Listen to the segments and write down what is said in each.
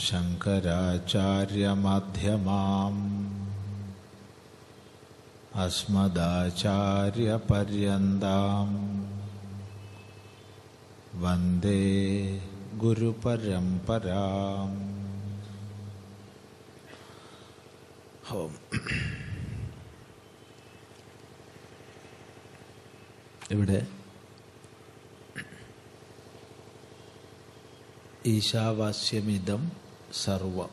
शङ्कराचार्यमध्यमाम् अस्मदाचार्यपर्यन्ताम् वन्दे गुरुपरम्पराम् ഓം ഇവിടെ ഈശാവാസ്യമിതം സർവം.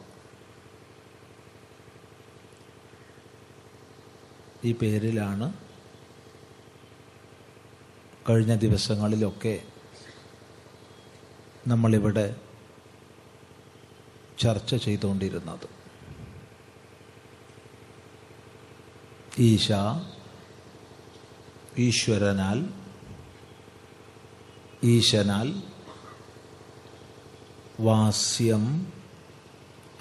ഈ പേരിലാണ് കഴിഞ്ഞ ദിവസങ്ങളിലൊക്കെ നമ്മളിവിടെ ചർച്ച ചെയ്തുകൊണ്ടിരുന്നത്. ഈശ ഈശ്വരനാൽ ഈശനാൽ വാസ്യം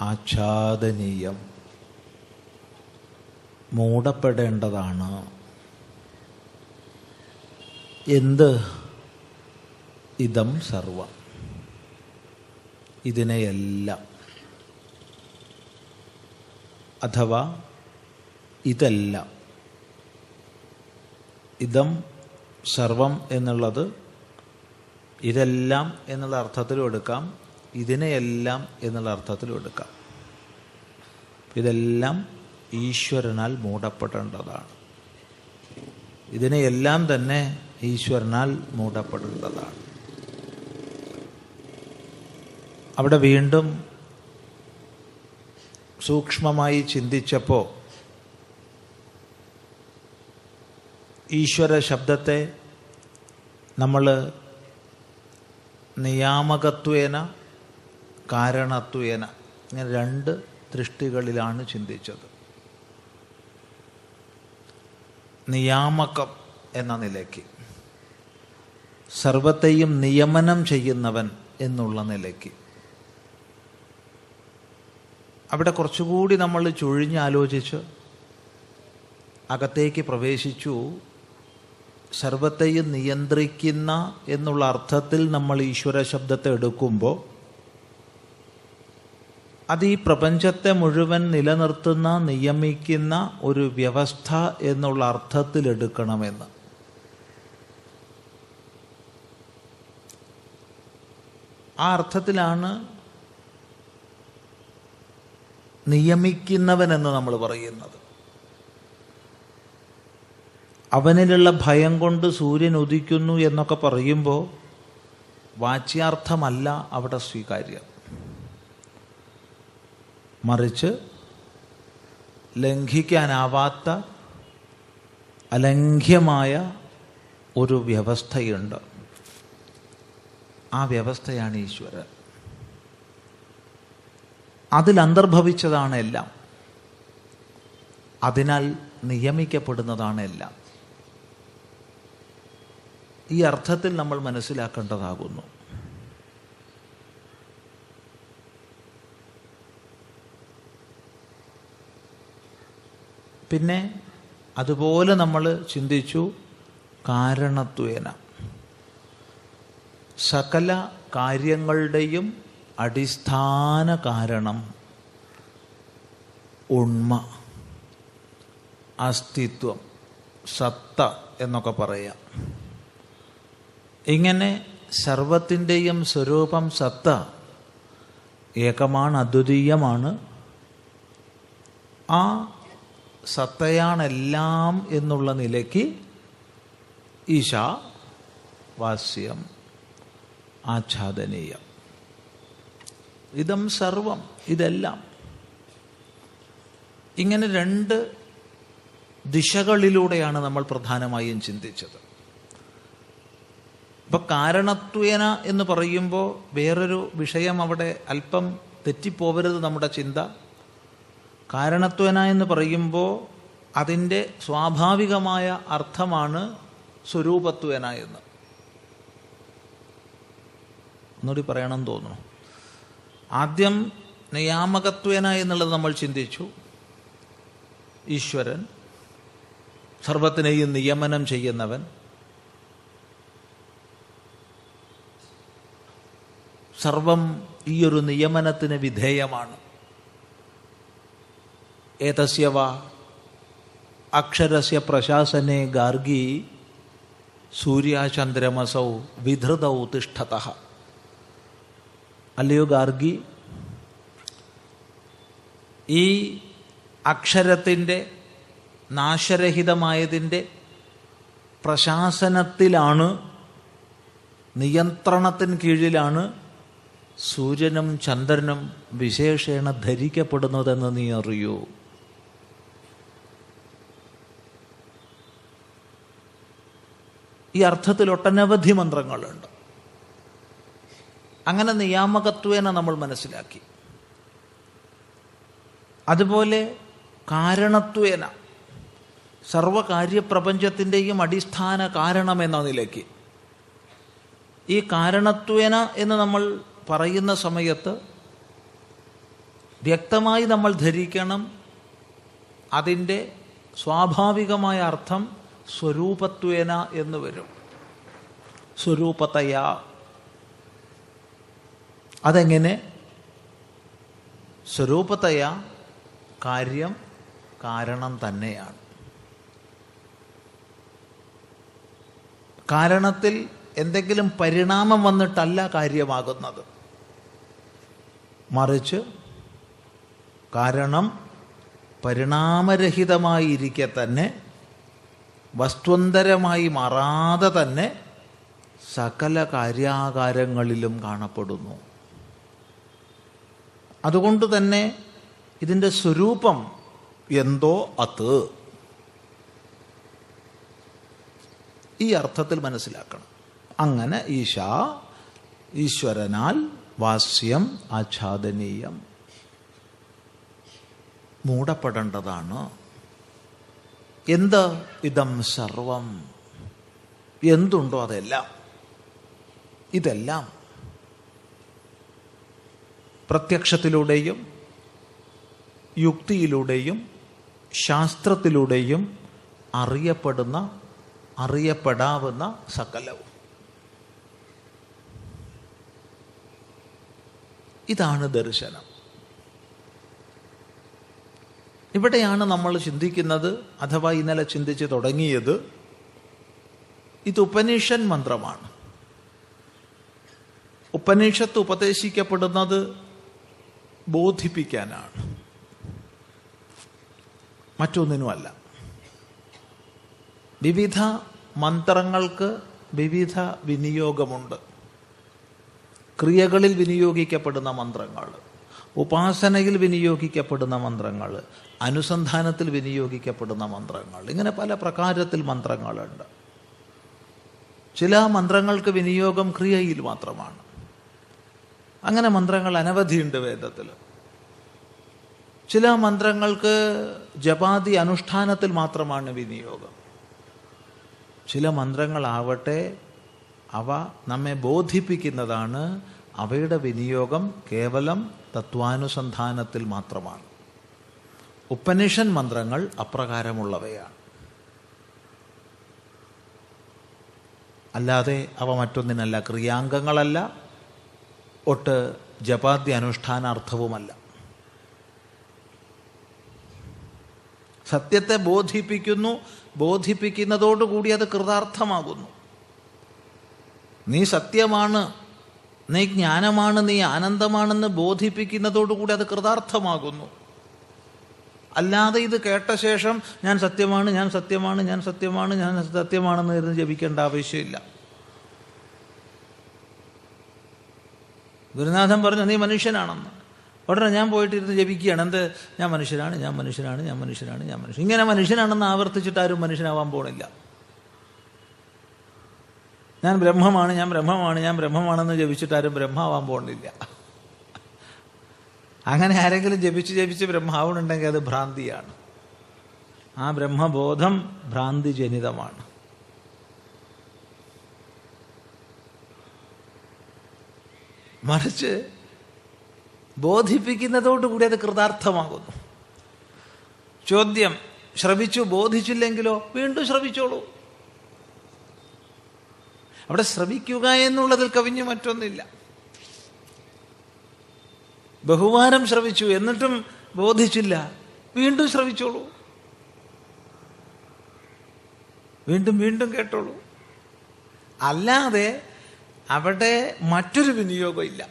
ആച്ഛാദനീയം. മൂടപ്പെടേണ്ടതാണ്. എന്ത്? ഇതം സർവ. ഇതിനെയെല്ലാം. അഥവാ ഇതെല്ലാം. ഇതം സർവം എന്നുള്ളത് ഇതെല്ലാം എന്നുള്ള അർത്ഥത്തിലും എടുക്കാം. ഇതിനെയെല്ലാം എന്നുള്ള അർത്ഥത്തിലും എടുക്കാം. ഇതെല്ലാം ഈശ്വരനാൽ മൂടപ്പെടേണ്ടതാണ്. ഇതിനെയെല്ലാം തന്നെ ഈശ്വരനാൽ മൂടപ്പെടേണ്ടതാണ്. അവിടെ വീണ്ടും സൂക്ഷ്മമായി ചിന്തിച്ചപ്പോൾ ഈശ്വര ശബ്ദത്തെ നമ്മൾ നിയാമകത്വേന കാരണത്വേന ഇങ്ങനെ രണ്ട് ദൃഷ്ടികളിലാണ് ചിന്തിച്ചത്. നിയാമകം എന്ന നിലയ്ക്ക്. സർവത്തെയും നിയമനം ചെയ്യുന്നവൻ എന്നുള്ള നിലയ്ക്ക്. അവിടെ കുറച്ചുകൂടി നമ്മൾ ചുഴിഞ്ഞാലോചിച്ച് അകത്തേക്ക് പ്രവേശിച്ചു. സർവത്തെയും നിയന്ത്രിക്കുന്ന എന്നുള്ള അർത്ഥത്തിൽ നമ്മൾ ഈശ്വര ശബ്ദത്തെ എടുക്കുമ്പോൾ അത് ഈ പ്രപഞ്ചത്തെ മുഴുവൻ നിലനിർത്തുന്ന നിയമിക്കുന്ന ഒരു വ്യവസ്ഥ എന്നുള്ള അർത്ഥത്തിലെടുക്കണമെന്ന് ആ അർത്ഥത്തിലാണ് നിയമിക്കുന്നവൻ എന്ന് നമ്മൾ പറയുന്നത്. അവനിലുള്ള ഭയം കൊണ്ട് സൂര്യൻ ഉദിക്കുന്നു എന്നൊക്കെ പറയുമ്പോൾ വാച്യാർത്ഥമല്ല അവിടെ സ്വീകാര്യം. മറിച്ച് ലംഘിക്കാനാവാത്ത അലംഘ്യമായ ഒരു വ്യവസ്ഥയുണ്ട്. ആ വ്യവസ്ഥയാണ് ഈശ്വരൻ. അതിൽ അന്തർഭവിച്ചതാണ് എല്ലാം. അതിനാൽ നിയമിക്കപ്പെടുന്നതാണ് എല്ലാം. ഈ അർത്ഥത്തിൽ നമ്മൾ മനസ്സിലാക്കേണ്ടതാകുന്നു. പിന്നെ അതുപോലെ നമ്മൾ ചിന്തിച്ചു കാരണത്വേന. സകല കാര്യങ്ങളുടെയും അടിസ്ഥാന കാരണം ഉണ്മ അസ്തിത്വം സത്ത എന്നൊക്കെ പറയാം. ഇങ്ങനെ സർവത്തിന്റെയും സ്വരൂപം സത്ത ഏകമാണ് അദ്വിതീയമാണ്. ആ സത്തയാണെല്ലാം എന്നുള്ള നിലയ്ക്ക് ഈശ വാസ്യം ആച്ഛാദനീയം. ഇതം സർവം ഇതെല്ലാം. ഇങ്ങനെ രണ്ട് ദിശകളിലൂടെയാണ് നമ്മൾ പ്രധാനമായും ചിന്തിച്ചത്. ഇപ്പൊ കാരണത്വേന എന്ന് പറയുമ്പോൾ വേറൊരു വിഷയം അവിടെ അല്പം തെറ്റിപ്പോവരുത് നമ്മുടെ ചിന്ത. കാരണത്വേന എന്ന് പറയുമ്പോൾ അതിന്റെ സ്വാഭാവികമായ അർത്ഥമാണ് സ്വരൂപത്വേന എന്ന്. ഒന്നുകൂടി പറയണം തോന്നുന്നു. ആദ്യം നിയാമകത്വേന എന്നുള്ളത് നമ്മൾ ചിന്തിച്ചു. ഈശ്വരൻ സർവത്തിനെയും നിയമനം ചെയ്യുന്നവൻ സർവം ഈ ഒരു നിയമനത്തിന് വിധേയമാണ്. ഏതസ്യവ അക്ഷരസ്യ പ്രശാസനെ ഗാർഗി സൂര്യാചന്ദ്രമസൗ വിധൃതൗ തിഷ്ഠത അല്ലയോ ഗാർഗി ഈ അക്ഷരത്തിന്റെ നാശരഹിതമായതിന്റെ പ്രശാസനത്തിലാണ് നിയന്ത്രണത്തിന് കീഴിലാണ് സൂര്യനും ചന്ദ്രനും വിശേഷേണ ധരിക്കപ്പെടുന്നതെന്ന് നീ അറിയൂ? ഈ അർത്ഥത്തിൽ ഒട്ടനവധി മന്ത്രങ്ങളുണ്ട്. അങ്ങനെ നിയാമകത്വേന നമ്മൾ മനസ്സിലാക്കി. അതുപോലെ കാരണത്വേന. സർവകാര്യപ്രപഞ്ചത്തിന്റെയും അടിസ്ഥാന കാരണം എന്ന നിലയ്ക്ക്. ഈ കാരണത്വേന എന്ന് നമ്മൾ പറയുന്ന സമയത്ത് വ്യക്തമായി നമ്മൾ ധരിക്കണം അതിന്റെ സ്വാഭാവികമായ അർത്ഥം സ്വരൂപത്വേന എന്ന് വരും. സ്വരൂപതയാ. അതെങ്ങനെ? സ്വരൂപതയ കാര്യം കാരണം തന്നെയാണ്. കാരണത്തിൽ എന്തെങ്കിലും പരിണാമം വന്നിട്ടല്ല കാര്യമാകുന്നത്. മറിച്ച് കാരണം പരിണാമരഹിതമായിരിക്കെ തന്നെ വസ്തുന്തരമായി മാറാതെ തന്നെ സകല കാര്യാകാരങ്ങളിലും കാണപ്പെടുന്നു. അതുകൊണ്ട് തന്നെ ഇതിന്റെ സ്വരൂപം എന്തോ അത്. ഈ അർത്ഥത്തിൽ മനസ്സിലാക്കണം. അങ്ങനെ ഈശ ഈശ്വരനാൽ വാസ്യം ആച്ഛാദനീയം മൂടപ്പെടേണ്ടതാണ്. എന്ത്? ഇതം സർവം. എന്തുണ്ടോ അതെല്ലാം. ഇതെല്ലാം പ്രത്യക്ഷത്തിലൂടെയും യുക്തിയിലൂടെയും ശാസ്ത്രത്തിലൂടെയും അറിയപ്പെടുന്ന അറിയപ്പെടാവുന്ന സകലവും. ഇതാണ് ദർശനം. ഇവിടെയാണ് നമ്മൾ ചിന്തിക്കുന്നത് അഥവാ ഇന്നലെ ചിന്തിച്ച് തുടങ്ങിയത്. ഇത് ഉപനിഷൻ മന്ത്രമാണ്. ഉപനിഷത്ത് ഉപദേശിക്കപ്പെടുന്നത് ബോധിപ്പിക്കാനാണ്. മറ്റൊന്നിനുമല്ല. വിവിധ മന്ത്രങ്ങൾക്ക് വിവിധ വിനിയോഗമുണ്ട്. ക്രിയകളിൽ വിനിയോഗിക്കപ്പെടുന്ന മന്ത്രങ്ങൾ. ഉപാസനയിൽ വിനിയോഗിക്കപ്പെടുന്ന മന്ത്രങ്ങൾ അനുസന്ധാനത്തിൽ വിനിയോഗിക്കപ്പെടുന്ന മന്ത്രങ്ങൾ ഇങ്ങനെ പല പ്രകാരത്തിൽ മന്ത്രങ്ങളുണ്ട്. ചില മന്ത്രങ്ങൾക്ക് വിനിയോഗം ക്രിയയിൽ മാത്രമാണ്. അങ്ങനെ മന്ത്രങ്ങൾ അനവധിയുണ്ട് വേദത്തിൽ. ചില മന്ത്രങ്ങൾക്ക് ജപാതി അനുഷ്ഠാനത്തിൽ മാത്രമാണ് വിനിയോഗം. ചില മന്ത്രങ്ങളാവട്ടെ അവ നമ്മെ ബോധിപ്പിക്കുന്നതാണ് അവയുടെ വിനിയോഗം കേവലം തത്വാനുസന്ധാനത്തിൽ മാത്രമാണ്. ഉപനിഷൻ മന്ത്രങ്ങൾ അപ്രകാരമുള്ളവയാണ്. അല്ലാതെ അവ മറ്റൊന്നിനല്ല ക്രിയാംഗങ്ങളല്ല ഒട്ട് ജപാദ്യ അനുഷ്ഠാനാർത്ഥവുമല്ല സത്യത്തെ ബോധിപ്പിക്കുന്നു ബോധിപ്പിക്കുന്നതോടുകൂടി അത് കൃതാർത്ഥമാകുന്നു. നീ സത്യമാണ് നീ ജ്ഞാനമാണ് നീ ആനന്ദമാണെന്ന് ബോധിപ്പിക്കുന്നതോടുകൂടി അത് കൃതാർത്ഥമാകുന്നു. അല്ലാതെ ഇത് കേട്ട ശേഷം ഞാൻ സത്യമാണ് ഞാൻ സത്യമാണ് ഞാൻ സത്യമാണ് ഞാൻ സത്യമാണെന്ന് ഇരുന്ന് ജപിക്കേണ്ട ആവശ്യമില്ല. ഗുരുനാഥൻ പറഞ്ഞു നീ മനുഷ്യനാണെന്ന്. ഉടനെ ഞാൻ പോയിട്ടിരുന്ന് ജപിക്കുകയാണ്. എന്ത്? ഞാൻ മനുഷ്യനാണ് ഞാൻ മനുഷ്യനാണ് ഞാൻ മനുഷ്യനാണ് ഞാൻ മനുഷ്യൻ. ഇങ്ങനെ മനുഷ്യനാണെന്ന് ആവർത്തിച്ചിട്ട് ആരും മനുഷ്യനാവാൻ പോണില്ല. ഞാൻ ബ്രഹ്മമാണ് ഞാൻ ബ്രഹ്മമാണ് ഞാൻ ബ്രഹ്മമാണെന്ന് ജപിച്ചിട്ട് ആരും ബ്രഹ്മാവാൻ പോകുന്നില്ല അങ്ങനെ ആരെങ്കിലും ജപിച്ച് ജപിച്ച് ബ്രഹ്മാവുന്നുണ്ടെങ്കിൽ അത് ഭ്രാന്തിയാണ്. ആ ബ്രഹ്മബോധം ഭ്രാന്തി ജനിതമാണ് മറിച്ച് ബോധിപ്പിക്കുന്നതോടുകൂടി അത് കൃതാർത്ഥമാകുന്നു. ചോദ്യം ശ്രവിച്ചു ബോധിച്ചില്ലെങ്കിലോ? വീണ്ടും ശ്രവിച്ചോളൂ അവിടെ ശ്രമിക്കുക എന്നുള്ളതിൽ കവിഞ്ഞു മറ്റൊന്നില്ല ബഹുമാനം ശ്രമിച്ചു എന്നിട്ടും ബോധിച്ചില്ല. വീണ്ടും ശ്രമിച്ചോളൂ. വീണ്ടും വീണ്ടും കേട്ടോളൂ. അല്ലാതെ അവിടെ മറ്റൊരു വിനിയോഗം ഇല്ല.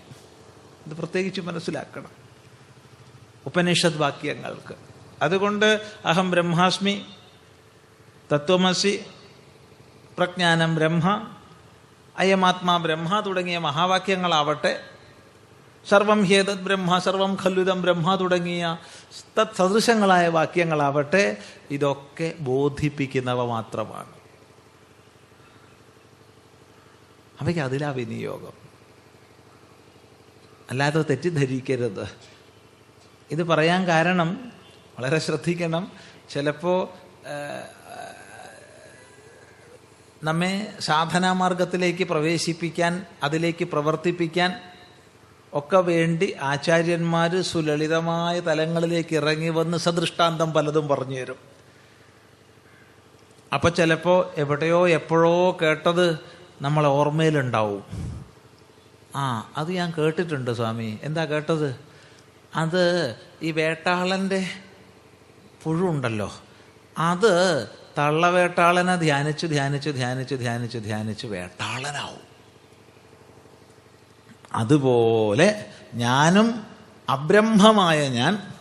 ഇത് പ്രത്യേകിച്ച് മനസ്സിലാക്കണം. ഉപനിഷത് വാക്യങ്ങൾക്ക്. അതുകൊണ്ട് അഹം ബ്രഹ്മാസ്മി തത്വമസി പ്രജ്ഞാനം ബ്രഹ്മ അയമാത്മാ ബ്രഹ്മ തുടങ്ങിയ മഹാവാക്യങ്ങളാവട്ടെ. സർവം ഹേതത് ബ്രഹ്മ സർവം ഖല്ലുതം ബ്രഹ്മ തുടങ്ങിയ തത് സദൃശങ്ങളായ വാക്യങ്ങളാവട്ടെ ഇതൊക്കെ ബോധിപ്പിക്കുന്നവ മാത്രമാണ്. അവയ്ക്ക് അതിലാ വിനിയോഗം. അല്ലാതെ തെറ്റിദ്ധരിക്കരുത്. ഇത് പറയാൻ കാരണം വളരെ ശ്രദ്ധിക്കണം. ചിലപ്പോൾ നമ്മെ സാധനാമാർഗത്തിലേക്ക് പ്രവേശിപ്പിക്കാൻ അതിലേക്ക് പ്രവർത്തിപ്പിക്കാൻ ഒക്കെ വേണ്ടി ആചാര്യന്മാർ സുലളിതമായ തലങ്ങളിലേക്ക് ഇറങ്ങി വന്ന് സദൃഷ്ടാന്തം പലതും പറഞ്ഞു തരും. അപ്പം ചിലപ്പോൾ എവിടെയോ എപ്പോഴോ കേട്ടത് നമ്മളെ ഓർമ്മയിലുണ്ടാവും. ആ അത് ഞാൻ കേട്ടിട്ടുണ്ട് സ്വാമി. എന്താ കേട്ടത്? അത് ഈ വേട്ടാളന്റെ പുഴുണ്ടല്ലോ അത് തള്ളവേട്ടാളനെ ധ്യാനിച്ച് ധ്യാനിച്ച് ധ്യാനിച്ച് ധ്യാനിച്ച് ധ്യാനിച്ച് വേട്ടാളനാവും. അതുപോലെ ഞാനും അബ്രഹ്മമായ ഞാൻ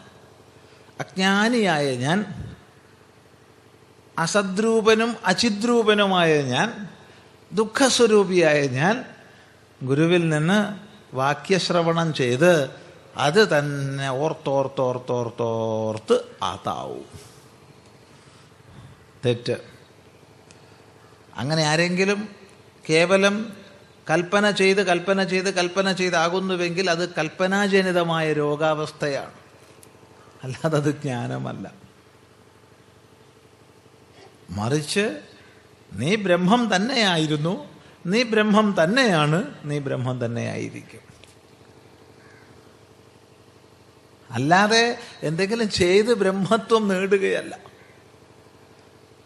അജ്ഞാനിയായ ഞാൻ അസദ്രൂപനും അചിദ്രൂപനുമായ ഞാൻ ദുഃഖസ്വരൂപിയായ ഞാൻ ഗുരുവിൽ നിന്ന് വാക്യശ്രവണം ചെയ്ത് അത് തന്നെ ഓർത്തോർത്തോർത്തോർത്തോർത്ത് അതാവും തെറ്റ്. അങ്ങനെ ആരെങ്കിലും കേവലം കൽപ്പന ചെയ്ത് കൽപ്പന ചെയ്ത് കൽപ്പന ചെയ്താകുന്നുവെങ്കിൽ അത് കൽപ്പനാജനിതമായ രോഗാവസ്ഥയാണ്. അല്ലാതെ അത് ജ്ഞാനമല്ല. മറിച്ച് നീ ബ്രഹ്മം തന്നെയായിരുന്നു നീ ബ്രഹ്മം തന്നെയാണ് നീ ബ്രഹ്മം തന്നെയായിരിക്കും. അല്ലാതെ എന്തെങ്കിലും ചെയ്ത് ബ്രഹ്മത്വം നേടുകയല്ല.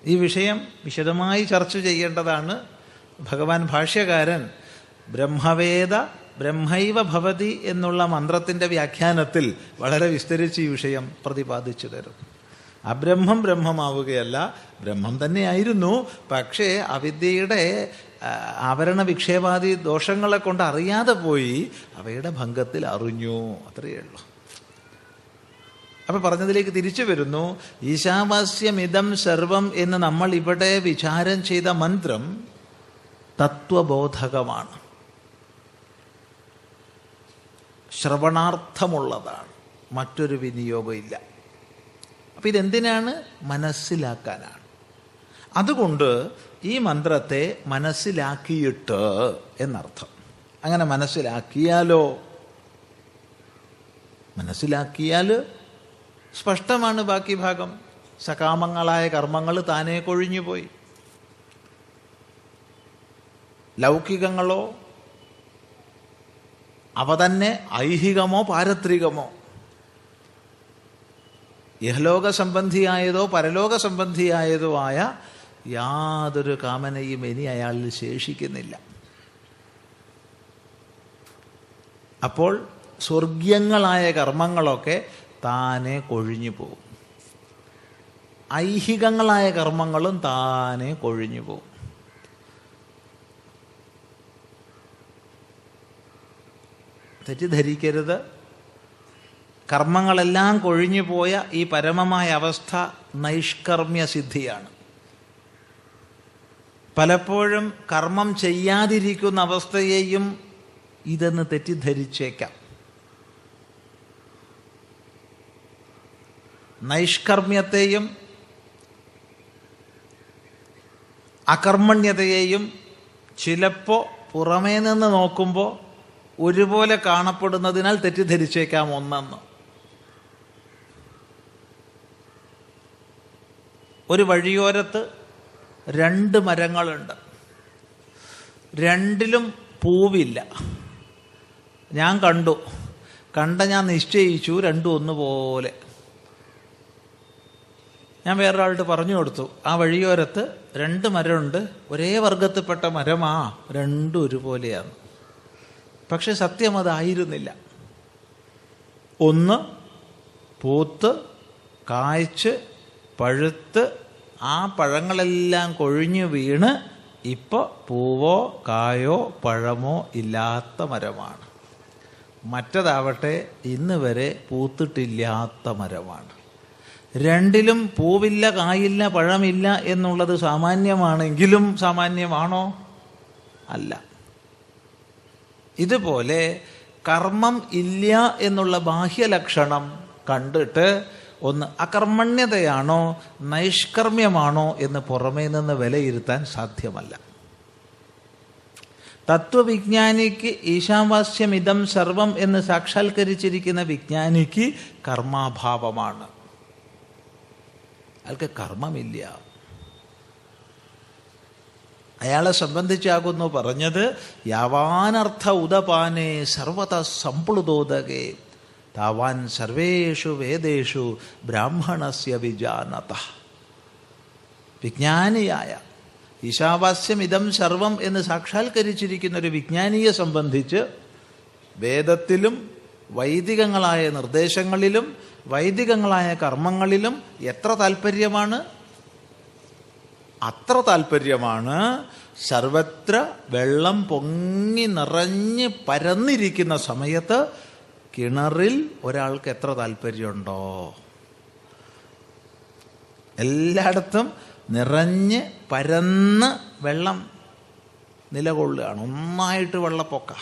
ഈ വിഷയം വിശദമായി ചർച്ച ചെയ്യേണ്ടതാണ്. ഭഗവാൻ ഭാഷ്യകാരൻ ബ്രഹ്മവേദ ബ്രഹ്മൈവ ഭവതി എന്നുള്ള മന്ത്രത്തിന്റെ വ്യാഖ്യാനത്തിൽ വളരെ വിസ്തരിച്ച് ഈ വിഷയം പ്രതിപാദിച്ചു തരും. അബ്രഹ്മം ബ്രഹ്മമാവുകയല്ല ബ്രഹ്മം തന്നെയായിരുന്നു. പക്ഷേ അവിദ്യയുടെ ആവരണ വിക്ഷേപാദി ദോഷങ്ങളെ കൊണ്ട് അറിയാതെ പോയി അവയുടെ ഭംഗത്തിൽ അറിഞ്ഞു. അത്രയേ ഉള്ളൂ. അപ്പൊ പറഞ്ഞതിലേക്ക് തിരിച്ചു വരുന്നു ഈശാവാസ്യമിതം സർവം എന്ന് നമ്മൾ ഇവിടെ വിചാരം ചെയ്ത മന്ത്രം തത്വബോധകമാണ്. ശ്രവണാർത്ഥമുള്ളതാണ് മറ്റൊരു വിനിയോഗമില്ല അപ്പൊ ഇതെന്തിനാണ്? മനസ്സിലാക്കാനാണ്. അതുകൊണ്ട് ഈ മന്ത്രത്തെ മനസ്സിലാക്കിയിട്ട് എന്നർത്ഥം. അങ്ങനെ മനസ്സിലാക്കിയാലോ? മനസ്സിലാക്കിയാൽ സ്പഷ്ടമാണ് ബാക്കി ഭാഗം. സകാമങ്ങളായ കർമ്മങ്ങൾ താനേ കൊഴിഞ്ഞുപോയി. ലൗകികങ്ങളോ അവ തന്നെ ഐഹികമോ പാരത്രികമോ? ഇഹലോക സംബന്ധിയായതോ പരലോക സംബന്ധിയായതോ ആയ യാതൊരു കാമനയും ഇനി അയാളിൽ ശേഷിക്കുന്നില്ല. അപ്പോൾ സ്വർഗീയങ്ങളായ കർമ്മങ്ങളൊക്കെ താനെ കൊഴിഞ്ഞു പോകും ഐഹികങ്ങളായ കർമ്മങ്ങളും താനെ കൊഴിഞ്ഞു പോകും തെറ്റിദ്ധരിക്കരുത്. കർമ്മങ്ങളെല്ലാം കൊഴിഞ്ഞു പോയ ഈ പരമമായ അവസ്ഥ നൈഷ്കർമ്മ്യ സിദ്ധിയാണ്. പലപ്പോഴും കർമ്മം ചെയ്യാതിരിക്കുന്ന അവസ്ഥയെയും ഇതെന്ന് തെറ്റിദ്ധരിച്ചേക്കാം. നൈഷ്കർമ്മ്യത്തെയും അകർമ്മണ്യതയെയും ചിലപ്പോൾ പുറമേ നിന്ന് നോക്കുമ്പോൾ ഒരുപോലെ കാണപ്പെടുന്നതിനാൽ തെറ്റിദ്ധരിച്ചേക്കാം ഒന്നെന്ന്. ഒരു വഴിയോരത്ത് രണ്ട് മരങ്ങളുണ്ട്. രണ്ടിലും പൂവില്ല. ഞാൻ കണ്ടു. കണ്ട ഞാൻ നിശ്ചയിച്ചു രണ്ടും ഒന്നുപോലെ. ഞാൻ വേറൊരാളോട് പറഞ്ഞു കൊടുത്തു. ആ വഴിയോരത്ത് രണ്ട് മരമുണ്ട്. ഒരേ വർഗത്തിൽപ്പെട്ട മരമാ. രണ്ടും ഒരുപോലെയാണ്. പക്ഷെ സത്യം അതായിരുന്നില്ല. ഒന്ന് പൂത്ത് കായ്ച്ച് പഴുത്ത് ആ പഴങ്ങളെല്ലാം കൊഴിഞ്ഞു വീണ് ഇപ്പോൾ പൂവോ കായോ പഴമോ ഇല്ലാത്ത മരമാണ്. മറ്റതാവട്ടെ ഇന്ന് വരെ പൂത്തിട്ടില്ലാത്ത മരമാണ്. രണ്ടിലും പൂവില്ല കായില്ല പഴമില്ല എന്നുള്ളത് സാമാന്യമാണെങ്കിലും സാമാന്യമാണോ? അല്ല. ഇതുപോലെ കർമ്മം ഇല്ല എന്നുള്ള ബാഹ്യലക്ഷണം കണ്ടിട്ട് ഒന്ന് അകർമ്മണ്യതയാണോ നൈഷ്കർമ്മ്യമാണോ എന്ന് പുറമേ നിന്ന് വിലയിരുത്താൻ സാധ്യമല്ല. തത്വവിജ്ഞാനിക്ക് ഈശാവാസ്യം ഇതം സർവം എന്ന് സാക്ഷാത്കരിച്ചിരിക്കുന്ന വിജ്ഞാനിക്ക് കർമാഭാവമാണ്. അയാൾക്ക് കർമ്മമില്ല. അയാളെ സംബന്ധിച്ചാകുന്നു പറഞ്ഞത് യാവാനർത്ഥ ഉദപാനെ സർവത സംപ്ലുതോദകേ താവാൻ സർവേഷു വേദേഷു ബ്രാഹ്മണസ്യ വിജാനത. വിജ്ഞാനിയായ ഈശാവാസ്യം ഇതം സർവം എന്ന് സാക്ഷാത്കരിച്ചിരിക്കുന്ന ഒരു വിജ്ഞാനിയെ സംബന്ധിച്ച് വേദത്തിലും വൈദികങ്ങളായ നിർദ്ദേശങ്ങളിലും വൈദികങ്ങളായ കർമ്മങ്ങളിലും എത്ര താല്പര്യമാണ് അത്ര താല്പര്യമാണ് സർവത്ര വെള്ളം പൊങ്ങി നിറഞ്ഞ് പരന്നിരിക്കുന്ന സമയത്ത് കിണറിൽ ഒരാൾക്ക് എത്ര താല്പര്യമുണ്ടോ എല്ലായിടത്തും നിറഞ്ഞ് പരന്ന് വെള്ളം നിലകൊള്ളുകയാണ്. ഒന്നായിട്ട് വെള്ളപ്പൊക്ക.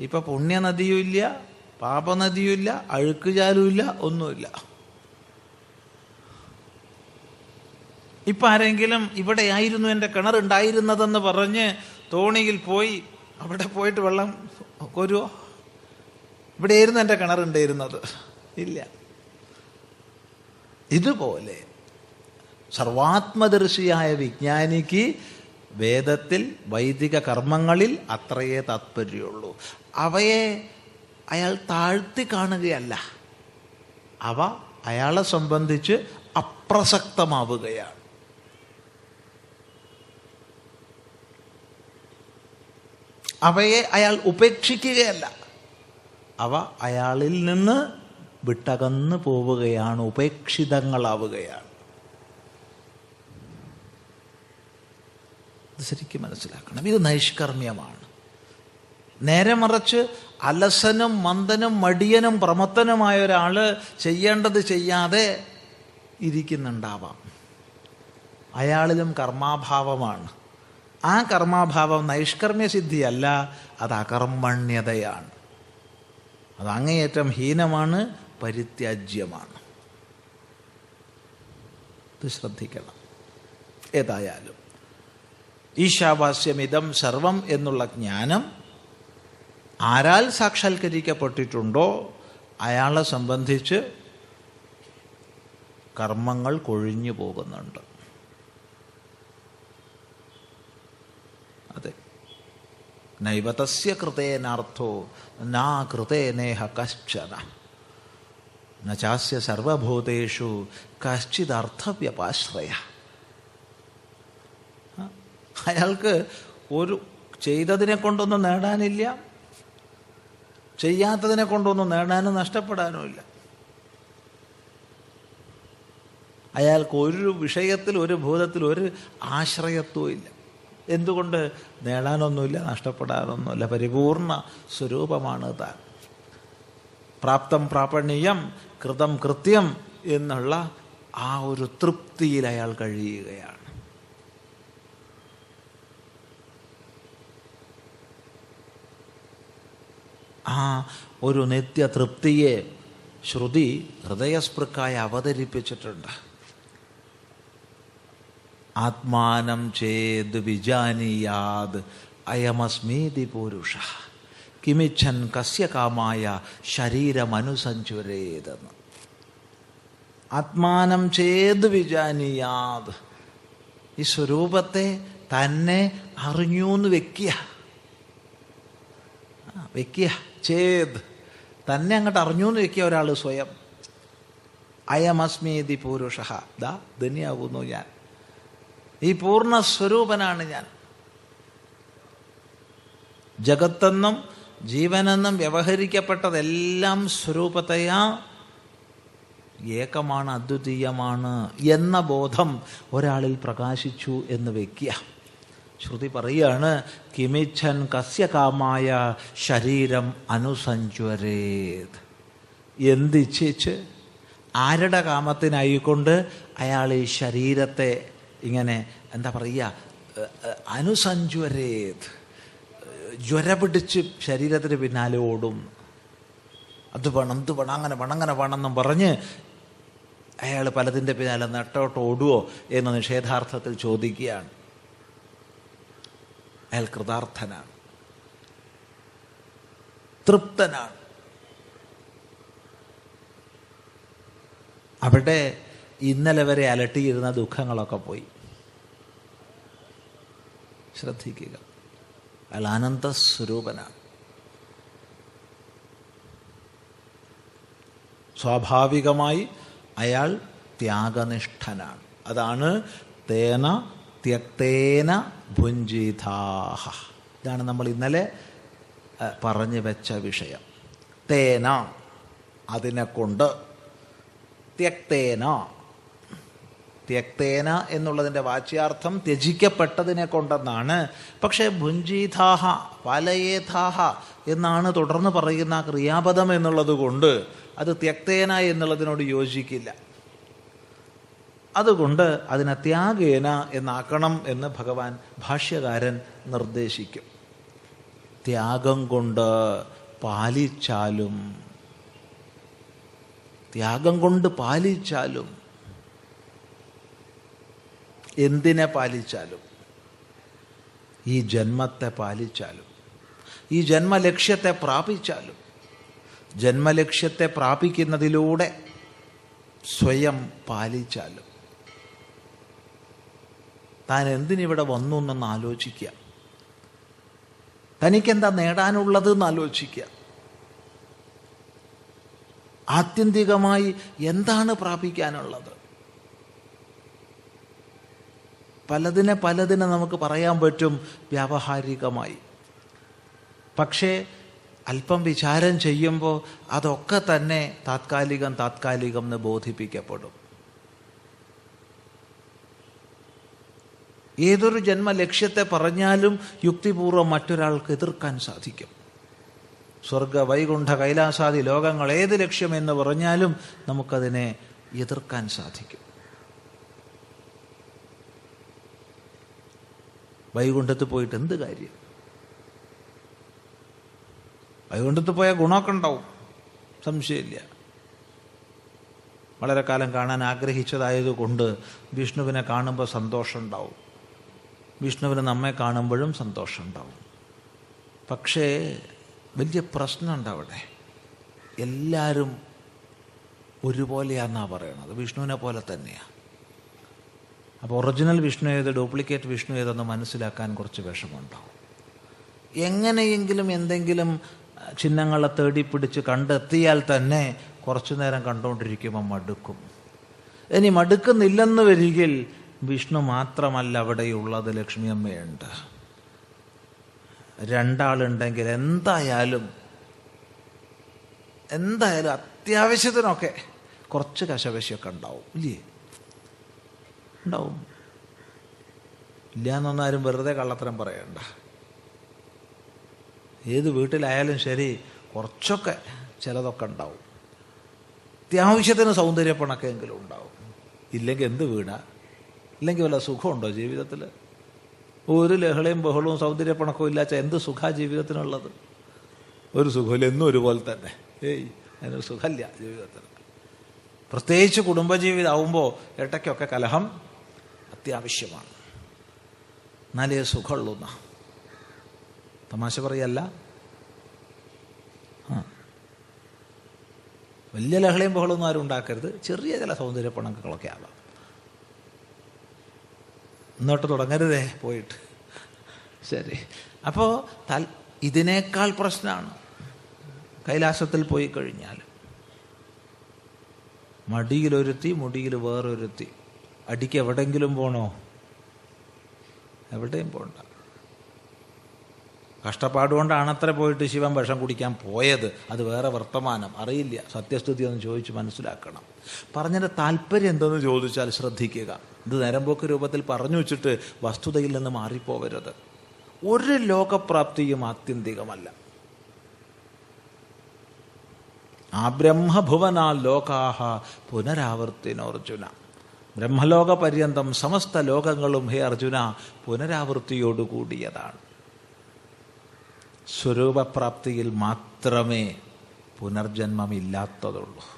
ഇപ്പം പുണ്യനദിയും പുണ്യനദിയുമില്ല പാപനദിയുമില്ല അഴുക്കുചാലുമില്ല ഒന്നുമില്ല. ഇപ്പൊ ആരെങ്കിലും ഇവിടെ ആയിരുന്നു എന്റെ കിണറുണ്ടായിരുന്നതെന്ന് പറഞ്ഞ് തോണിയിൽ പോയി അവിടെ പോയിട്ട് വെള്ളം കോരുവോ? ഇവിടെയായിരുന്നു എന്റെ കിണറുണ്ടായിരുന്നത് ഇല്ല. ഇതുപോലെ സർവാത്മദർശിയായ വിജ്ഞാനിക്ക് വേദത്തിൽ വൈദിക കർമ്മങ്ങളിൽ അത്രയേ താത്പര്യമുള്ളൂ. അവയെ അയാൾ താഴ്ത്തി കാണുകയല്ല. അവ അയാളെ സംബന്ധിച്ച് അപ്രസക്തമാവുകയാണ്. അവയെ അയാൾ ഉപേക്ഷിക്കുകയല്ല. അവ അയാളിൽ നിന്ന് വിട്ടകന്നു പോവുകയാണ് ഉപേക്ഷിതങ്ങളാവുകയാണ്. ശരിക്കും മനസ്സിലാക്കണം. ഇത് നൈഷ്കർമ്മ്യമാണ്. നേരെ മറിച്ച് അലസനും മന്ദനും മടിയനും പ്രമത്തനുമായ ഒരാൾ ചെയ്യേണ്ടത് ചെയ്യാതെ ഇരിക്കുന്നുണ്ടാവാം. അയാളിലും കർമാഭാവമാണ്. ആ കർമാഭാവം നൈഷ്കർമ്മ്യ സിദ്ധിയല്ല അത് അകർമ്മണ്യതയാണ്. അത് അങ്ങേയറ്റം ഹീനമാണ് പരിത്യാജ്യമാണ്. ഇത് ശ്രദ്ധിക്കണം. ഏതായാലും ഈശാവാസ്യമിതം സർവം എന്നുള്ള ജ്ഞാനം ആരാൽ സാക്ഷാത്കരിക്കപ്പെട്ടിട്ടുണ്ടോ അയാളെ സംബന്ധിച്ച് കർമ്മങ്ങൾ കൊഴിഞ്ഞു പോകുന്നുണ്ട്. അതെ. നൈവതസ്യ കൃതേനാർത്ഥോ നാ കൃതേനേഹ കശ്ചന. നചാസ്യ സർവഭൂതേഷു കശ്ചിദർത്ഥവ്യപാശ്രയ. അയാൾക്ക് ഒരു ചെയ്തതിനെ കൊണ്ടൊന്നും നേടാനില്ല. ചെയ്യാത്തതിനെ കൊണ്ടൊന്നും നേടാനും നഷ്ടപ്പെടാനും ഇല്ല. അയാൾക്ക് ഒരു വിഷയത്തിൽ ഒരു ഭൂതത്തിൽ ഒരു ആശ്രയത്വവും ഇല്ല. എന്തുകൊണ്ട് നേടാനൊന്നുമില്ല നഷ്ടപ്പെടാനൊന്നുമില്ല? പരിപൂർണ സ്വരൂപമാണ് താൻ. പ്രാപ്തം പ്രാപണീയം കൃതം കൃത്യം എന്നുള്ള ആ ഒരു തൃപ്തിയിൽ അയാൾ കഴിയുകയാണ്. ആ ഒരു നിത്യതൃപ്തിയെ ശ്രുതി ഹൃദയസ്പൃക്കായി അവതരിപ്പിച്ചിട്ടുണ്ട്. ആത്മാനം ചേത് വിജാനീയാത് അയമസ്മീതി പുരുഷ. കിമിച്ഛൻ കസ്യ കാമായ ശരീരമനുസഞ്ചുരേതെന്ന്. ആത്മാനം ചേത് വിജാനീയാത്. ഈ സ്വരൂപത്തെ തന്നെ അറിഞ്ഞു എന്ന് വെക്കുക ആ, വെക്കുക ചേത് തന്നെ അങ്ങോട്ട് അറിഞ്ഞു എന്ന് വെക്കുക ഒരാൾ സ്വയം. അയമസ്മീതി പൂരുഷ. ദാ ധന്യാകുന്നു ഞാൻ. ഈ പൂർണ സ്വരൂപനാണ് ഞാൻ. ജഗത്തെന്നും ജീവനെന്നും വ്യവഹരിക്കപ്പെട്ടതെല്ലാം സ്വരൂപതയാ ഏകമാണ് അദ്വിതീയമാണ് എന്ന ബോധം ഒരാളിൽ പ്രകാശിച്ചു എന്ന് വെക്കുക. ശ്രുതി പറയാണ് കിമിച്ഛൻ കസ്യ കാമായ ശരീരം അനുസഞ്ചുരേത് എന്തിച്ഛിച്ച് ആരുടെ കാമത്തിനായിക്കൊണ്ട് അയാൾ ഈ ശരീരത്തെ ഇങ്ങനെ എന്താ പറയുക അനുസഞ്ചരേത് ജ്വര പിടിച്ച് ശരീരത്തിന് പിന്നാലെ ഓടും. അത് വേണം ഇത് വേണം അങ്ങനെ വേണം അങ്ങനെ വേണമെന്നും പറഞ്ഞ് അയാൾ പലതിന്റെ പിന്നാലെ നട്ടോട്ട് ഓടുവോ എന്ന് നിഷേധാർത്ഥത്തിൽ ചോദിക്കുകയാണ്. അയാൾ കൃതാർത്ഥനാണ് തൃപ്തനാണ്. അവിടെ ഇന്നലെ വരെ അലട്ടിയിരുന്ന ദുഃഖങ്ങളൊക്കെ പോയി. ശ്രദ്ധിക്കുക. അയാൾ ആനന്ദസ്വരൂപനാണ് സ്വാഭാവികമായി അയാൾ ത്യാഗനിഷ്ഠനാണ്. അതാണ് തേന ത്യക്തേന ഭുഞ്ചിതാഹ ഇതാണ് നമ്മൾ ഇന്നലെ പറഞ്ഞു വെച്ച വിഷയം. തേന അതിനെ കൊണ്ട് ത്യക്തേന. ത്യക്തേന എന്നുള്ളതിന്റെ വാച്യാർത്ഥം ത്യജിക്കപ്പെട്ടതിനെ കൊണ്ടെന്നാണ്. പക്ഷേ ഭുഞ്ചീഥാഹ പാലയേഥാഹ എന്നാണ് തുടർന്ന് പറയുന്ന ക്രിയാപദം എന്നുള്ളത് കൊണ്ട് അത് ത്യക്തേന എന്നുള്ളതിനോട് യോജിക്കില്ല. അതുകൊണ്ട് അതിനെ ത്യാഗേന എന്നാക്കണം എന്ന് ഭഗവാൻ ഭാഷ്യകാരൻ നിർദ്ദേശിക്കും. ത്യാഗം കൊണ്ട് പാലിച്ചാലും ത്യാഗം കൊണ്ട് പാലിച്ചാലും എന്തിനെ പാലിച്ചാലും? ഈ ജന്മത്തെ പാലിച്ചാലും ഈ ജന്മലക്ഷ്യത്തെ പ്രാപിച്ചാലും ജന്മലക്ഷ്യത്തെ പ്രാപിക്കുന്നതിലൂടെ സ്വയം പാലിച്ചാലും. താൻ എന്തിനിവിടെ വന്നു എന്നൊന്ന് ആലോചിക്കുക. തനിക്കെന്താ നേടാനുള്ളത് എന്ന് ആലോചിക്കുക. ആത്യന്തികമായി എന്താണ് പ്രാപിക്കാനുള്ളത്? പലതിനെ പലതിനെ നമുക്ക് പറയാൻ പറ്റും വ്യാവഹാരികമായി. പക്ഷേ അല്പം വിചാരം ചെയ്യുമ്പോൾ അതൊക്കെ തന്നെ താത്കാലികം താത്കാലികം എന്ന് ബോധിപ്പിക്കപ്പെടും. ഏതൊരു ജന്മ ലക്ഷ്യത്തെ പറഞ്ഞാലും യുക്തിപൂർവം മറ്റൊരാൾക്ക് എതിർക്കാൻ സാധിക്കും. സ്വർഗ വൈകുണ്ഠ കൈലാസാദി ലോകങ്ങൾ ഏത് ലക്ഷ്യം എന്ന് പറഞ്ഞാലും നമുക്കതിനെ എതിർക്കാൻ സാധിക്കും. വൈകുണ്ഠത്ത് പോയിട്ട് എന്ത് കാര്യം? വൈകുണ്ഠത്ത് പോയാൽ ഗുണമൊക്കെ ഉണ്ടാവും. സംശയമില്ല. വളരെ കാലം കാണാൻ ആഗ്രഹിച്ചതായതുകൊണ്ട് വിഷ്ണുവിനെ കാണുമ്പോൾ സന്തോഷം ഉണ്ടാവും. വിഷ്ണുവിന് നമ്മെ കാണുമ്പോഴും സന്തോഷം ഉണ്ടാവും പക്ഷേ വലിയ പ്രശ്നമുണ്ട് അവിടെ എല്ലാവരും ഒരുപോലെയാണെന്നാണ് പറയണത്. വിഷ്ണുവിനെ പോലെ തന്നെയാണ് അപ്പോൾ ഒറിജിനൽ വിഷ്ണു ഏത് ഡ്യൂപ്ലിക്കേറ്റ് വിഷ്ണു ഏതെന്ന് മനസ്സിലാക്കാൻ കുറച്ച് വിഷമമുണ്ടാവും. എങ്ങനെയെങ്കിലും എന്തെങ്കിലും ചിഹ്നങ്ങളെ തേടി പിടിച്ച് കണ്ടെത്തിയാൽ തന്നെ കുറച്ചു നേരം കണ്ടുകൊണ്ടിരിക്കുമ്പോൾ മടുക്കും. ഇനി മടുക്കുന്നില്ലെന്ന് വരികിൽ വിഷ്ണു മാത്രമല്ല അവിടെയുള്ളത് ലക്ഷ്മി അമ്മയുണ്ട് രണ്ടാളുണ്ടെങ്കിൽ എന്തായാലും എന്തായാലും അത്യാവശ്യത്തിനൊക്കെ കുറച്ച് കശവശിയൊക്കെ ഉണ്ടാവും ഇല്ലേ? ഉണ്ടാവും. ഇല്ല എന്നൊന്നാരും വെറുതെ കള്ളത്തരം പറയണ്ട. ഏത് വീട്ടിലായാലും ശരി കുറച്ചൊക്കെ ചിലതൊക്കെ ഉണ്ടാവും. അത്യാവശ്യത്തിന് സൗന്ദര്യപ്പണക്കെങ്കിലും ഉണ്ടാവും. ഇല്ലെങ്കിൽ എന്ത് വീടാ? ഇല്ലെങ്കിൽ വല്ല സുഖമുണ്ടോ ജീവിതത്തിൽ? ഒരു ലഹളയും ബഹളവും സൗന്ദര്യപ്പണക്കവും ഇല്ലാച്ച എന്ത് സുഖ ജീവിതത്തിനുള്ളത്? ഒരു സുഖമില്ല എന്നും ഒരുപോലെ തന്നെ. ഏയ് അതിനൊരു സുഖമില്ല ജീവിതത്തിൽ. പ്രത്യേകിച്ച് കുടുംബജീവിതമാവുമ്പോൾ ഇടയ്ക്കൊക്കെ കലഹം അത്യാവശ്യമാണ്. എന്നാലേ സുഖമുള്ളൂ എന്നാ. തമാശ പറയല്ല. വലിയ ലഹളയും ബഹളമൊന്നും ആരും ഉണ്ടാക്കരുത്. ചെറിയ ചില സൗന്ദര്യപ്പണങ്ങളൊക്കെ ആവാം. ഇന്നോട്ട് തുടങ്ങരുതേ പോയിട്ട്. ശരി. അപ്പോൾ തൽ ഇതിനേക്കാൾ പ്രശ്നമാണ് കൈലാസത്തിൽ പോയി കഴിഞ്ഞാൽ. മടിയിലൊരുത്തി മുടിയിൽ വേറൊരുത്തി. അടിക്ക് എവിടെങ്കിലും പോണോ? എവിടെയും പോണ്ട. കഷ്ടപ്പാട് കൊണ്ടാണ് അത്ര പോയിട്ട് ശിവൻ വിഷം കുടിക്കാൻ പോയത്. അത് വേറെ വർത്തമാനം. അറിയില്ല. സത്യസ്ഥിതി ഒന്ന് ചോദിച്ച് മനസ്സിലാക്കണം. പറഞ്ഞതിന്റെ താല്പര്യം എന്തെന്ന് ചോദിച്ചാൽ ശ്രദ്ധിക്കുക. ഇത് നേരമ്പോക്ക് രൂപത്തിൽ പറഞ്ഞു വെച്ചിട്ട് വസ്തുതയിൽ നിന്ന് മാറിപ്പോവരുത് ഒരു ലോകപ്രാപ്തിയും ആത്യന്തികമല്ല. ആ ബ്രഹ്മഭുവനാ ലോകാഹ പുനരാവർത്തിനോർജുന. ബ്രഹ്മലോക പര്യന്തം സമസ്ത ലോകങ്ങളും ഹേ അർജുന പുനരാവൃത്തിയോടുകൂടിയതാണ് സ്വരൂപപ്രാപ്തിയിൽ മാത്രമേ പുനർജന്മമില്ലാത്തതുള്ളൂ.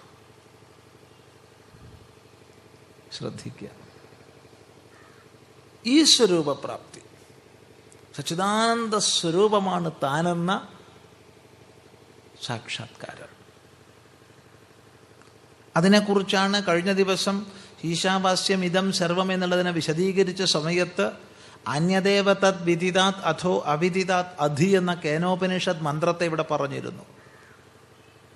ശ്രദ്ധിക്കുക. ഈ സ്വരൂപപ്രാപ്തി സച്ചിദാനന്ദ സ്വരൂപമാണ് താനെന്ന സാക്ഷാത്കാരം. അതിനെക്കുറിച്ചാണ് കഴിഞ്ഞ ദിവസം ഈശാവാസ്യം ഇതം സർവം എന്നുള്ളതിനെ വിശദീകരിച്ച സമയത്ത് അന്യദേവ തത് വിദിതാത് അഥോ അവിദിതാത് അധി എന്ന കേനോപനിഷത് മന്ത്രത്തെ ഇവിടെ പറഞ്ഞിരുന്നു.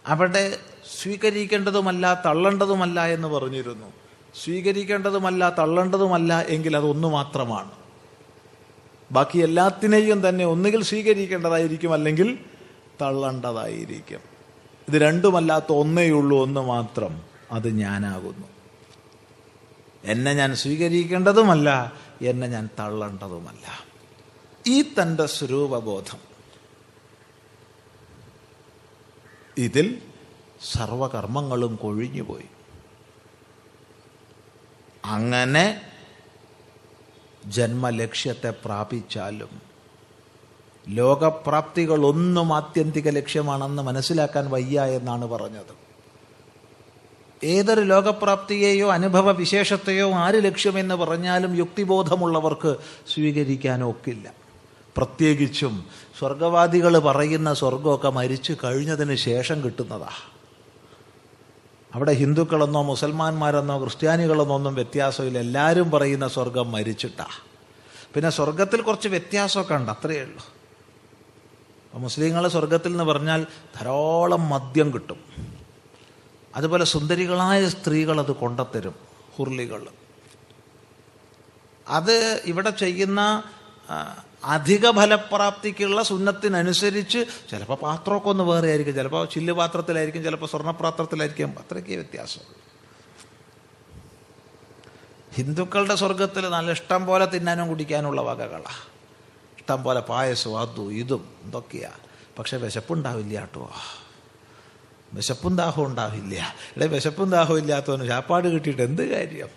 അവിടെ സ്വീകരിക്കേണ്ടതുമല്ല തള്ളേണ്ടതുമല്ല എന്ന് പറഞ്ഞിരുന്നു. സ്വീകരിക്കേണ്ടതുമല്ല തള്ളേണ്ടതുമല്ല എങ്കിൽ അതൊന്നു മാത്രമാണ്. ബാക്കി എല്ലാത്തിനെയും തന്നെ ഒന്നുകിൽ സ്വീകരിക്കേണ്ടതായിരിക്കും അല്ലെങ്കിൽ തള്ളേണ്ടതായിരിക്കും. ഇത് രണ്ടുമല്ലാത്ത ഒന്നേയുള്ളൂ ഒന്ന് മാത്രം. അത് ഞാനാകുന്നു. എന്നെ ഞാൻ സ്വീകരിക്കേണ്ടതുമല്ല എന്നെ ഞാൻ തള്ളേണ്ടതുമല്ല. ഈ തന്റെ സ്വരൂപബോധം. ഇതിൽ സർവകർമ്മങ്ങളും കൊഴിഞ്ഞുപോയി. അങ്ങനെ ജന്മലക്ഷ്യത്തെ പ്രാപിച്ചാലും ലോകപ്രാപ്തികളൊന്നും ആത്യന്തിക ലക്ഷ്യമാണെന്ന് മനസ്സിലാക്കാൻ വയ്യ എന്നാണ് പറഞ്ഞത്. ഏതൊരു ലോകപ്രാപ്തിയെയോ അനുഭവ വിശേഷത്തെയോ ആര് ലക്ഷ്യമെന്ന് പറഞ്ഞാലും യുക്തിബോധമുള്ളവർക്ക് സ്വീകരിക്കാനൊക്കില്ല പ്രത്യേകിച്ചും സ്വർഗവാദികൾ പറയുന്ന സ്വർഗമൊക്കെ മരിച്ചു കഴിഞ്ഞതിന് ശേഷം കിട്ടുന്നതാ. അവിടെ ഹിന്ദുക്കളെന്നോ മുസൽമാന്മാരെന്നോ ക്രിസ്ത്യാനികളെന്നോ ഒന്നും വ്യത്യാസമില്ല. എല്ലാവരും പറയുന്ന സ്വർഗം മരിച്ചിട്ടാ. പിന്നെ സ്വർഗത്തിൽ കുറച്ച് വ്യത്യാസമൊക്കെ ഉണ്ട് അത്രയേ ഉള്ളൂ. അപ്പോൾ മുസ്ലിങ്ങൾ സ്വർഗത്തിൽ എന്ന് പറഞ്ഞാൽ ധാരാളം മദ്യം കിട്ടും. അതുപോലെ സുന്ദരികളായ സ്ത്രീകൾ അത് കൊണ്ടത്തരും ഹുർലികൾ. അത് ഇവിടെ ചെയ്യുന്ന അധിക ഫലപ്രാപ്തിക്കുള്ള സുന്നത്തിനനുസരിച്ച് ചിലപ്പോൾ പാത്രമൊക്കെ ഒന്ന് വേറെ ആയിരിക്കും ചിലപ്പോൾ ചില്ല് പാത്രത്തിലായിരിക്കും ചിലപ്പോൾ സ്വർണപാത്രത്തിലായിരിക്കും. അത്രയ്ക്ക് വ്യത്യാസം. ഹിന്ദുക്കളുടെ സ്വർഗത്തിൽ നല്ല ഇഷ്ടം പോലെ തിന്നാനും കുടിക്കാനുള്ള വകകളാണ് ഇഷ്ടം പോലെ പായസം അതും ഇതും ഇതൊക്കെയാ പക്ഷെ വിശപ്പുണ്ടാവില്ല കേട്ടോ. വിശപ്പും ദാഹവും ഉണ്ടാവില്ല. ഇവിടെ വിശപ്പും ദാഹവും ഇല്ലാത്തവന് ചാപ്പാട് കിട്ടിയിട്ട് എന്ത് കാര്യം?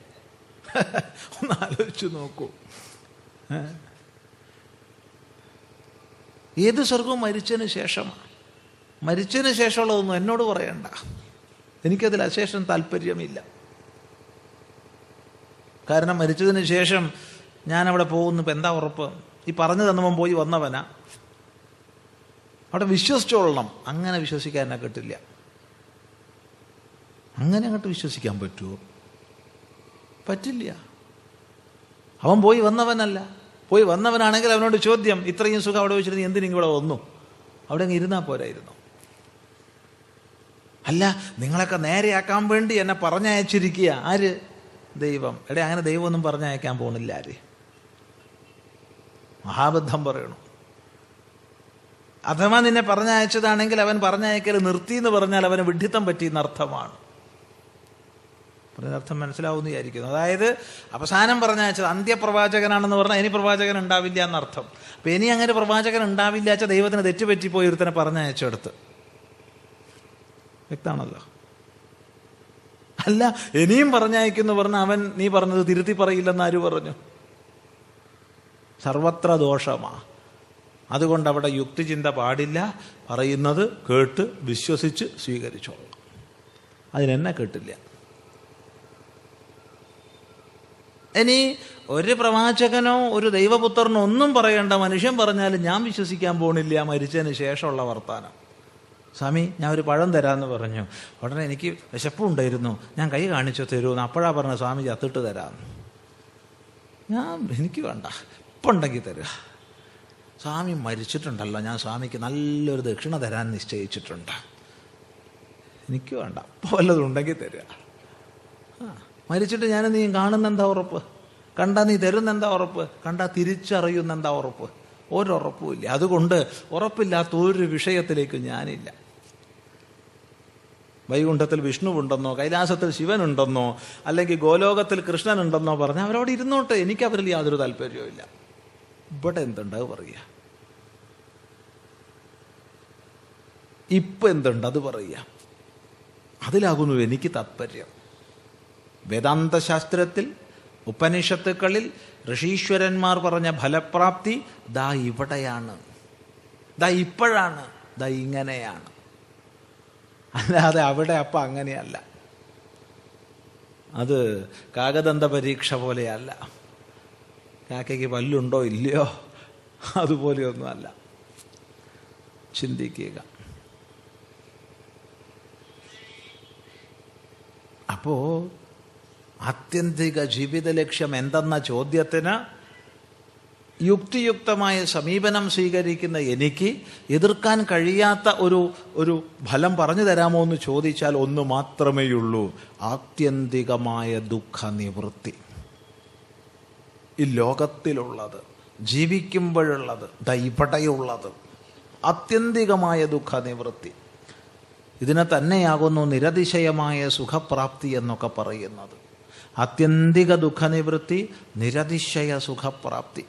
ഒന്ന് ആലോചിച്ച് നോക്കൂ? ഏത് സ്വർഗവും മരിച്ചതിന് ശേഷമാണ്. മരിച്ചതിന് ശേഷമുള്ളതൊന്നും എന്നോട് പറയണ്ട. എനിക്കതിൽ അശേഷം താല്പര്യമില്ല. കാരണം മരിച്ചതിന് ശേഷം ഞാനവിടെ പോകുന്നു ഇപ്പം എന്താ ഉറപ്പ്? ഈ പറഞ്ഞു തന്നവൻ പോയി വന്നവനാ. അവിടെ വിശ്വസിച്ചോളണം. അങ്ങനെ വിശ്വസിക്കാൻ എന്നെ കിട്ടില്ല. അങ്ങനെ അങ്ങോട്ട് വിശ്വസിക്കാൻ പറ്റുമോ? പറ്റില്ല. അവൻ പോയി വന്നവനല്ല. പോയി വന്നവനാണെങ്കിൽ അവനോട് ചോദ്യം ഇത്രയും സുഖം അവിടെ വെച്ചിരുന്നു എന്തിനും ഇവിടെ വന്നു? അവിടെ അങ്ങ് ഇരുന്നാൽ പോരായിരുന്നു. അല്ല നിങ്ങളൊക്കെ നേരെയാക്കാൻ വേണ്ടി എന്നെ പറഞ്ഞയച്ചിരിക്കുക. ആര്? ദൈവം. എടേ അങ്ങനെ ദൈവമൊന്നും പറഞ്ഞയക്കാൻ പോകുന്നില്ല ആര്? മഹാബദ്ധം പറയണു. അഥവാ നിന്നെ പറഞ്ഞയച്ചതാണെങ്കിൽ അവൻ പറഞ്ഞയക്കൽ നിർത്തി എന്ന് പറഞ്ഞാൽ അവന് വിഡ്ഢിത്തം പറ്റിയെന്ന് അർത്ഥമാണ് മനസ്സിലാവും മനസ്സിലാവുന്ന വിചാരിക്കുന്നു. അതായത് അവസാനം പറഞ്ഞ വെച്ചത് അന്ത്യപ്രവാചകനാണെന്ന് പറഞ്ഞാൽ ഇനി പ്രവാചകൻ ഉണ്ടാവില്ല എന്നർത്ഥം. അപ്പൊ ഇനി അങ്ങനെ പ്രവാചകൻ ഉണ്ടാവില്ല വെച്ചാൽ ദൈവത്തിന് തെറ്റുപറ്റിപ്പോയി ഒരുത്തനെ പറഞ്ഞയച്ചെടുത്ത് വ്യക്തമാണല്ലോ? അല്ല ഇനിയും പറഞ്ഞയക്കുന്നു പറഞ്ഞ അവൻ നീ പറഞ്ഞത് തിരുത്തി പറയില്ലെന്ന് ആര് പറഞ്ഞു? സർവത്ര ദോഷമാ. അതുകൊണ്ട് അവിടെ യുക്തിചിന്ത പാടില്ല. പറയുന്നത് കേട്ട് വിശ്വസിച്ച് സ്വീകരിച്ചോളാം. അതിനെന്നെ കേട്ടില്ല. ഇനി ഒരു പ്രവാചകനോ ഒരു ദൈവപുത്രനോ ഒന്നും പറയേണ്ട മനുഷ്യൻ പറഞ്ഞാലും ഞാൻ വിശ്വസിക്കാൻ പോണില്ല മരിച്ചതിന് ശേഷമുള്ള വർത്താനം. സ്വാമി ഞാൻ ഒരു പഴം തരാമെന്ന് പറഞ്ഞു. ഉടനെ എനിക്ക് വിശപ്പുണ്ടായിരുന്നു ഞാൻ കൈ കാണിച്ചു തരുമെന്ന് അപ്പോഴാ പറഞ്ഞ സ്വാമി ചത്തിട്ട് തരാം ഞാൻ എനിക്ക് വേണ്ട. ഇപ്പം ഉണ്ടെങ്കിൽ തരിക സ്വാമി മരിച്ചിട്ടുണ്ടല്ലോ. ഞാൻ സ്വാമിക്ക് നല്ലൊരു ദക്ഷിണ തരാൻ നിശ്ചയിച്ചിട്ടുണ്ട്. എനിക്ക് വേണ്ട. അപ്പോൾ വല്ലതും ഉണ്ടെങ്കിൽ തരിക ആ. മരിച്ചിട്ട് ഞാൻ നീ കാണുന്ന എന്താ ഉറപ്പ്? കണ്ടാ നീ തരുന്ന എന്താ ഉറപ്പ്? കണ്ടാ തിരിച്ചറിയുന്ന എന്താ ഉറപ്പ് ഒരുറപ്പുമില്ല അതുകൊണ്ട് ഉറപ്പില്ലാത്ത ഒരു വിഷയത്തിലേക്ക് ഞാനില്ല. വൈകുണ്ഠത്തിൽ വിഷ്ണുവുണ്ടെന്നോ കൈലാസത്തിൽ ശിവനുണ്ടെന്നോ അല്ലെങ്കിൽ ഗോലോകത്തിൽ കൃഷ്ണനുണ്ടെന്നോ പറഞ്ഞാൽ അവരവിടെ ഇരുന്നോട്ടെ. എനിക്ക് അവരിൽ യാതൊരു താല്പര്യവും ഇവിടെ എന്തുണ്ട് അത് പറയുക? ഇപ്പം എന്തുണ്ട് അത് പറയുക? അതിലാകുന്നു എനിക്ക് താല്പര്യം. വേദാന്ത ശാസ്ത്രത്തിൽ ഉപനിഷത്തുക്കളിൽ ഋഷീശ്വരന്മാർ പറഞ്ഞ ഫലപ്രാപ്തി ദാ ഇവിടെയാണ്. ദാ ഇപ്പോഴാണ് ദാ ഇങ്ങനെയാണ്. അല്ലാതെ അവിടെ അപ്പം അങ്ങനെയല്ല. അത് കാകദന്ത പരീക്ഷ പോലെയല്ല. കാക്കയ്ക്ക് പല്ലുണ്ടോ ഇല്ലയോ? അതുപോലെയൊന്നുമല്ല. ചിന്തിക്കുക. അപ്പോ ആത്യന്തിക ജീവിത ലക്ഷ്യം എന്തെന്ന ചോദ്യത്തിന് യുക്തിയുക്തമായ സമീപനം സ്വീകരിക്കുന്ന എനിക്ക് എതിർക്കാൻ കഴിയാത്ത ഒരു ഒരു ഫലം പറഞ്ഞു തരാമോ എന്ന് ചോദിച്ചാൽ ഒന്ന് മാത്രമേയുള്ളൂ. ആത്യന്തികമായ ദുഃഖ നിവൃത്തി ഈ ലോകത്തിലുള്ളത് ജീവിക്കുമ്പോഴുള്ളത് ദൈവടയുള്ളത് ആത്യന്തികമായ ദുഃഖ നിവൃത്തി ഇതിനെ തന്നെയാകുന്നു നിരതിശയമായ സുഖപ്രാപ്തി എന്നൊക്കെ പറയുന്നത്. ആത്യന്തിക ദുഃഖനിവൃത്തി നിരതിശയ സുഖപ്രാപ്തി.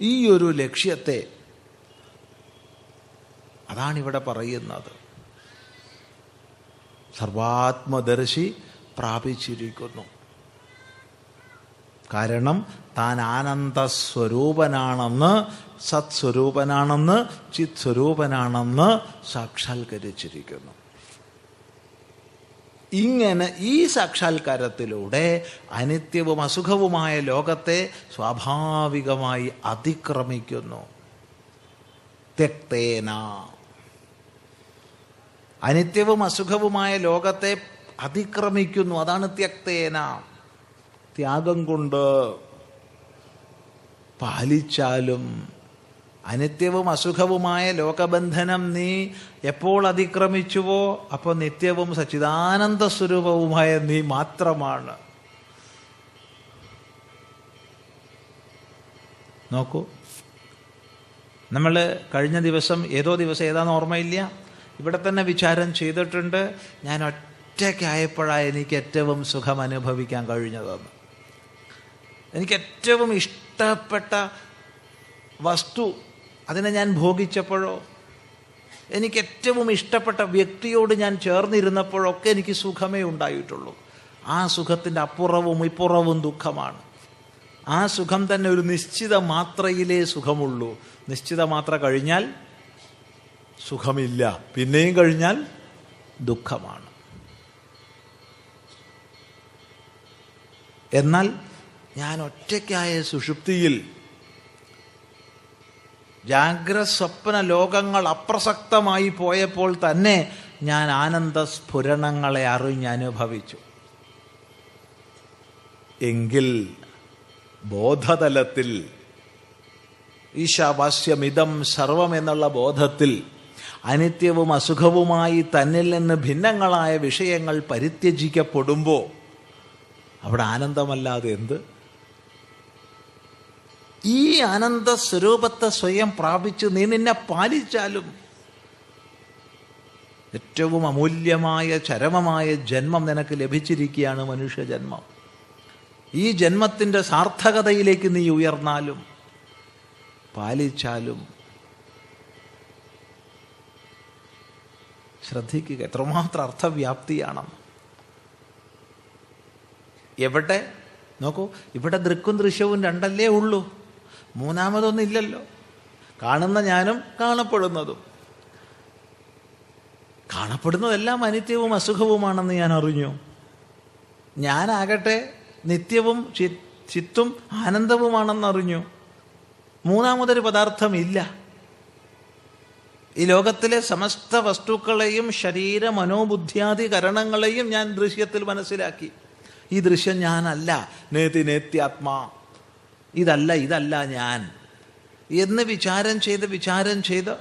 ഈ ഒരു ലക്ഷ്യത്തെ അതാണിവിടെ പറയുന്നത്. സർവാത്മദർശി പ്രാപിച്ചിരിക്കുന്നു. കാരണം താൻ ആനന്ദസ്വരൂപനാണെന്ന് സത്സ്വരൂപനാണെന്ന് ചിത് സ്വരൂപനാണെന്ന് സാക്ഷാത്കരിച്ചിരിക്കുന്നു. ഇങ്ങനെ ഈ സാക്ഷാത്കാരത്തിലൂടെ അനിത്യവും അസുഖവുമായ ലോകത്തെ സ്വാഭാവികമായി അതിക്രമിക്കുന്നു. തെക്തേന. അനിത്യവും അസുഖവുമായ ലോകത്തെ അതിക്രമിക്കുന്നു. അതാണ് ത്യക്തേന ത്യാഗം കൊണ്ട് പാലിച്ചാലും അനിത്യവും അസുഖവുമായ ലോകബന്ധനം നീ എപ്പോൾ അതിക്രമിച്ചുവോ അപ്പോൾ നിത്യവും സച്ചിദാനന്ദ സ്വരൂപവുമായ നീ മാത്രമാണ്. നോക്കൂ. നമ്മൾ കഴിഞ്ഞ ദിവസം ഏതോ ദിവസം ഏതാണെന്ന് ഓർമ്മയില്ല? ഇവിടെ തന്നെ വിചാരം ചെയ്തിട്ടുണ്ട് ഞാൻ ഒറ്റയ്ക്കായപ്പോഴാണ് എനിക്ക് ഏറ്റവും സുഖം അനുഭവിക്കാൻ കഴിഞ്ഞതെന്ന്. എനിക്ക് ഏറ്റവും ഇഷ്ടപ്പെട്ട വസ്തു അതിനെ ഞാൻ ഭോഗിച്ചപ്പോഴോ? എനിക്ക് ഏറ്റവും ഇഷ്ടപ്പെട്ട വ്യക്തിയോട് ഞാൻ ചേർന്നിരുന്നപ്പോഴൊക്കെ എനിക്ക് സുഖമേ ഉണ്ടായിട്ടുള്ളൂ. ആ സുഖത്തിന്റെ അപ്പുറവും ഇപ്പുറവും ദുഃഖമാണ്. ആ സുഖം തന്നെ ഒരു നിശ്ചിത മാത്രയിലേ സുഖമുള്ളൂ. നിശ്ചിത മാത്ര കഴിഞ്ഞാൽ സുഖമില്ല. പിന്നെയും കഴിഞ്ഞാൽ ദുഃഖമാണ്. എന്നാൽ ഞാൻ ഒറ്റയ്ക്കായ സുഷുപ്തിയിൽ ജാഗ്രസ്വപ്ന ലോകങ്ങൾ അപ്രസക്തമായി പോയപ്പോൾ തന്നെ ഞാൻ ആനന്ദ സ്ഫുരണങ്ങളെ അറിഞ്ഞനുഭവിച്ചു എങ്കിൽ ബോധതലത്തിൽ ഈശാവാസ്യമിതം സർവം എന്നുള്ള ബോധത്തിൽ അനിത്യവും അസുഖവുമായി തന്നിൽ നിന്ന് ഭിന്നങ്ങളായ വിഷയങ്ങൾ പരിത്യജിക്കപ്പെടുമ്പോൾ അവിടെ ആനന്ദമല്ലാതെ എന്ത്? ഈ ആനന്ദ സ്വരൂപത്തെ സ്വയം പ്രാപിച്ച് നീ നിന്നെ പാലിച്ചാലും ഏറ്റവും അമൂല്യമായ ചരമമായ ജന്മം നിനക്ക് ലഭിച്ചിരിക്കുകയാണ് മനുഷ്യജന്മം. ഈ ജന്മത്തിന്റെ സാർത്ഥകതയിലേക്ക് നീ ഉയർന്നാലും പാലിച്ചാലും ശ്രദ്ധിക്കുക. എത്രമാത്രം അർത്ഥവ്യാപ്തിയാണെന്ന് എവിടെ? നോക്കൂ ഇവിടെ ദൃക്കും ദൃശ്യവും രണ്ടല്ലേ ഉള്ളൂ. മൂന്നാമതൊന്നും ഇല്ലല്ലോ. കാണുന്ന ഞാനും കാണപ്പെടുന്നതും. കാണപ്പെടുന്നതെല്ലാം അനിത്യവും അസുഖവുമാണെന്ന് ഞാൻ അറിഞ്ഞു. ഞാനാകട്ടെ നിത്യവും ചിത്തും ആനന്ദവുമാണെന്നറിഞ്ഞു. മൂന്നാമതൊരു പദാർത്ഥമില്ല. ഈ ലോകത്തിലെ സമസ്ത വസ്തുക്കളെയും ശരീര മനോബുദ്ധ്യാദി കരണങ്ങളെയും ഞാൻ ദൃശ്യത്തിൽ മനസ്സിലാക്കി. ഈ ദൃശ്യം ഞാനല്ല. നേതി നേത്യാത്മാ. ഇതല്ല ഇതല്ല ഞാൻ. എന്ന് വിചാരം ചെയ്ത് വിചാരം ചെയ്ത്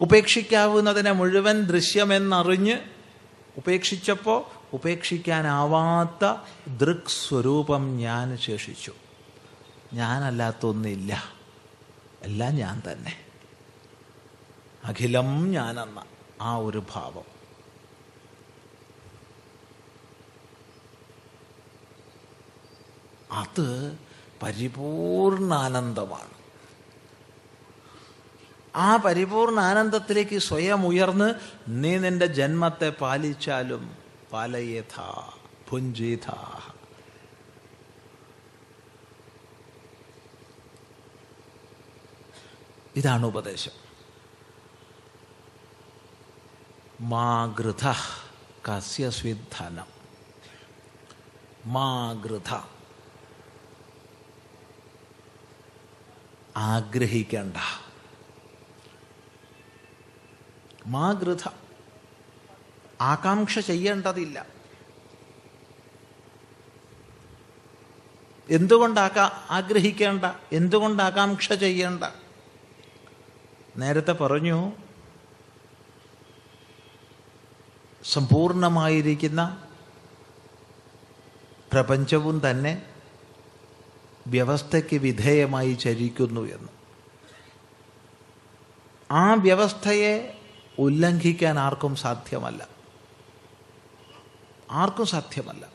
ഉപേക്ഷിക്കാവുന്നതിനെ മുഴുവൻ ദൃശ്യമെന്നറിഞ്ഞ് ഉപേക്ഷിച്ചപ്പോൾ ഉപേക്ഷിക്കാനാവാത്ത ദൃക് സ്വരൂപം ഞാൻ ശേഷിച്ചു. ഞാനല്ലാത്തൊന്നില്ല. എല്ലാം ഞാൻ തന്നെ. അഖിലം ഞാനെന്ന ആ ഒരു ഭാവം. അത് പരിപൂർണാനന്ദമാണ്. ആ പരിപൂർണ ആനന്ദത്തിലേക്ക് സ്വയം ഉയർന്ന് നീ നിന്റെ ജന്മത്തെ പാലിച്ചാലും പാലയേഥ പുഞ്ചിഥ ഇതാണ് ഉപദേശം. മാഗൃഥ കസ്യ സ്വിധനം മാഗൃഥ ആഗ്രഹിക്കണ്ട. മാകൃത ആകാംക്ഷ ചെയ്യേണ്ടതില്ല. എന്തുകൊണ്ടാക്കാ ആഗ്രഹിക്കേണ്ട? എന്തുകൊണ്ട് ആകാംക്ഷ ചെയ്യേണ്ട? നേരത്തെ പറഞ്ഞു സമ്പൂർണമായിരിക്കുന്ന പ്രപഞ്ചവും തന്നെ വ്യവസ്ഥയ്ക്ക് വിധേയമായി ചരിക്കുന്നു എന്ന്. ആ വ്യവസ്ഥയെ ഉല്ലംഘിക്കാൻ ആർക്കും സാധ്യമല്ല. ആർക്കും സാധ്യമല്ല.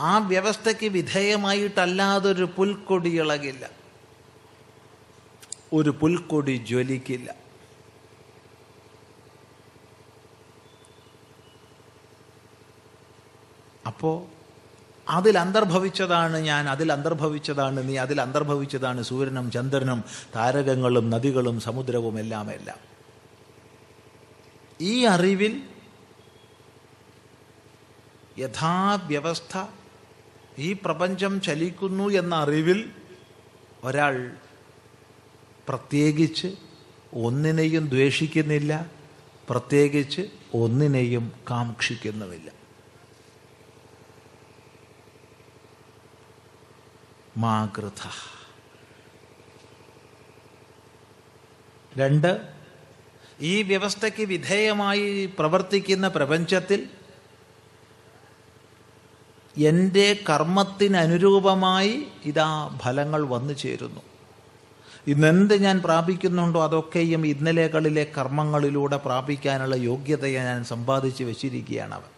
ആ വ്യവസ്ഥയ്ക്ക് വിധേയമായിട്ടല്ലാതൊരു പുൽക്കൊടി ഇളകില്ല. ഒരു പുൽക്കൊടി ജ്വലിക്കില്ല. അപ്പോ അതിൽ അന്തർഭവിച്ചതാണ് ഞാൻ അതിൽ അന്തർഭവിച്ചതാണ് നീ അതിൽ അന്തർഭവിച്ചതാണ് സൂര്യനും ചന്ദ്രനും താരകങ്ങളും നദികളും സമുദ്രവും എല്ലാം എല്ലാം. ഈ അറിവിൽ യഥാവ്യവസ്ഥ ഈ പ്രപഞ്ചം ചലിക്കുന്നു എന്ന അറിവിൽ ഒരാൾ പ്രത്യേകിച്ച് ഒന്നിനെയും ദ്വേഷിക്കുന്നില്ല പ്രത്യേകിച്ച് ഒന്നിനെയും കാക്ഷിക്കുന്നുമില്ല. മാകൃത രണ്ട് ഈ വ്യവസ്ഥയ്ക്ക് വിധേയമായി പ്രവർത്തിക്കുന്ന പ്രപഞ്ചത്തിൽ എന്റെ കർമ്മത്തിനനുരൂപമായി ഇതാ ഫലങ്ങൾ വന്നു ചേരുന്നു. ഇന്നെന്ത് ഞാൻ പ്രാപിക്കുന്നുണ്ടോ അതൊക്കെയും ഇന്നലെകളിലെ കർമ്മങ്ങളിലൂടെ പ്രാപിക്കാനുള്ള യോഗ്യതയെ ഞാൻ സമ്പാദിച്ച് വെച്ചിരിക്കുകയാണ് അവൻ.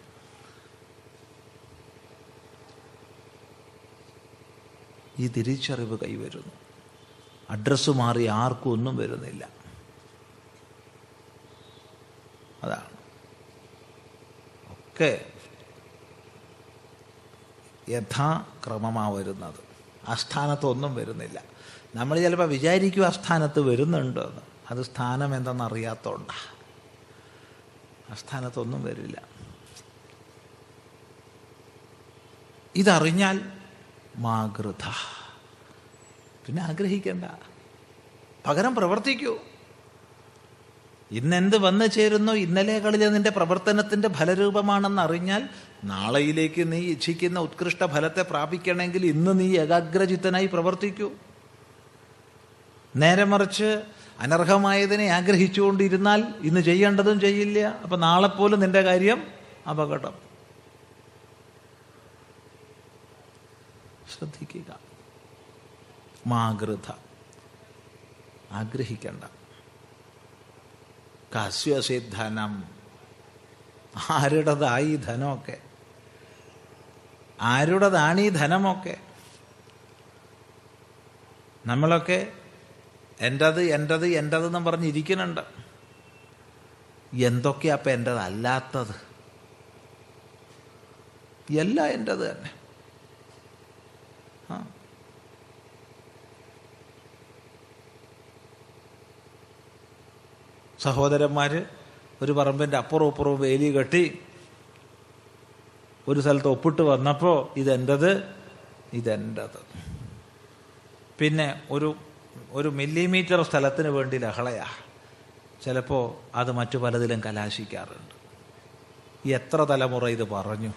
ഈ തിരിച്ചറിവ് കൈവരുന്നു. അഡ്രസ്സ് മാറി ആർക്കും ഒന്നും വരുന്നില്ല. അതാണ്. ഒക്കെ യഥാക്രമമാണ് വരുന്നത് വരുന്നില്ല. നമ്മൾ ചിലപ്പോൾ വിചാരിക്കും ആ സ്ഥാനത്ത് വരുന്നുണ്ട് എന്ന്. അത് സ്ഥാനം എന്തെന്ന് അസ്ഥാനത്തൊന്നും വരില്ല. ഇതറിഞ്ഞാൽ മാകൃത. പിന്നെ ആഗ്രഹിക്കണ്ട. പകരം പ്രവർത്തിക്കൂ. ഇന്നെന്ത് വന്നു ചേരുന്നു ഇന്നലെകളിലെ നിന്റെ പ്രവർത്തനത്തിന്റെ ഫലരൂപമാണെന്ന് അറിഞ്ഞാൽ നാളെയിലേക്ക് നീ ഇച്ഛിക്കുന്ന ഉത്കൃഷ്ട ഫലത്തെ പ്രാപിക്കണമെങ്കിൽ ഇന്ന് നീ ഏകാഗ്രചിത്തനായി പ്രവർത്തിക്കൂ. നേരെ മറിച്ച് അനർഹമായതിനെ ആഗ്രഹിച്ചുകൊണ്ടിരുന്നാൽ ഇന്ന് ചെയ്യേണ്ടതും ചെയ്യില്ല. അപ്പൊ നാളെ പോലും നിന്റെ കാര്യം അപകടം. ശ്രദ്ധിക്കുക. മാകൃത ആഗ്രഹിക്കണ്ട. കസ്യസിദ്ധനം ആരുടേതായി ധനമൊക്കെ. ആരുടേതാണ് ഈ ധനമൊക്കെ? നമ്മളൊക്കെ എന്റത് എന്റത് എന്റതെന്നും പറഞ്ഞിരിക്കുന്നുണ്ട് എന്തൊക്കെയാ അപ്പം എന്റെതല്ലാത്തത് എല്ലാം എന്റെത് തന്നെ. സഹോദരന്മാർ ഒരു പറമ്പിന്റെ അപ്പുറവും ഇപ്പുറവും വേലി കെട്ടി ഒരു സ്ഥലത്ത് ഒപ്പിട്ട് വന്നപ്പോൾ ഇതെന്റത് ഇതെന്റത് പിന്നെ ഒരു ഒരു മില്ലിമീറ്റർ സ്ഥലത്തിന് വേണ്ടി ലഹളയാ ചിലപ്പോൾ അത് മറ്റു പലതിലും കലാശിക്കാറുണ്ട്. എത്ര തലമുറ ഇത് പറഞ്ഞു?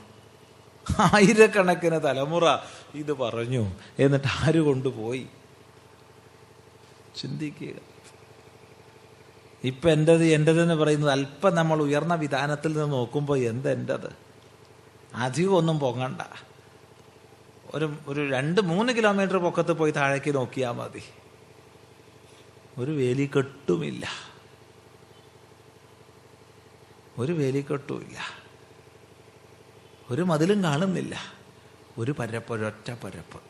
ആയിരക്കണക്കിന് തലമുറ ഇത് പറഞ്ഞു. എന്നിട്ട് ആര് കൊണ്ടുപോയി? ചിന്തിക്കുക. ഇപ്പം എന്റെത് എന്റെതെന്ന് പറയുന്നത് അല്പം നമ്മൾ ഉയർന്ന വിധാനത്തിൽ നിന്ന് നോക്കുമ്പോൾ എന്ത് എന്റെത് അധികം ഒന്നും പൊങ്ങണ്ട. ഒരു ഒരു രണ്ട് മൂന്ന് കിലോമീറ്റർ പൊക്കത്ത് പോയി താഴേക്ക് നോക്കിയാൽ മതി. ഒരു വേലിക്കെട്ടുമില്ല. ഒരു വേലിക്കെട്ടുമില്ല. ഒരു മതിലും കാണുന്നില്ല. ഒരു പരപ്പ് ഒരൊറ്റ പരപ്പ്.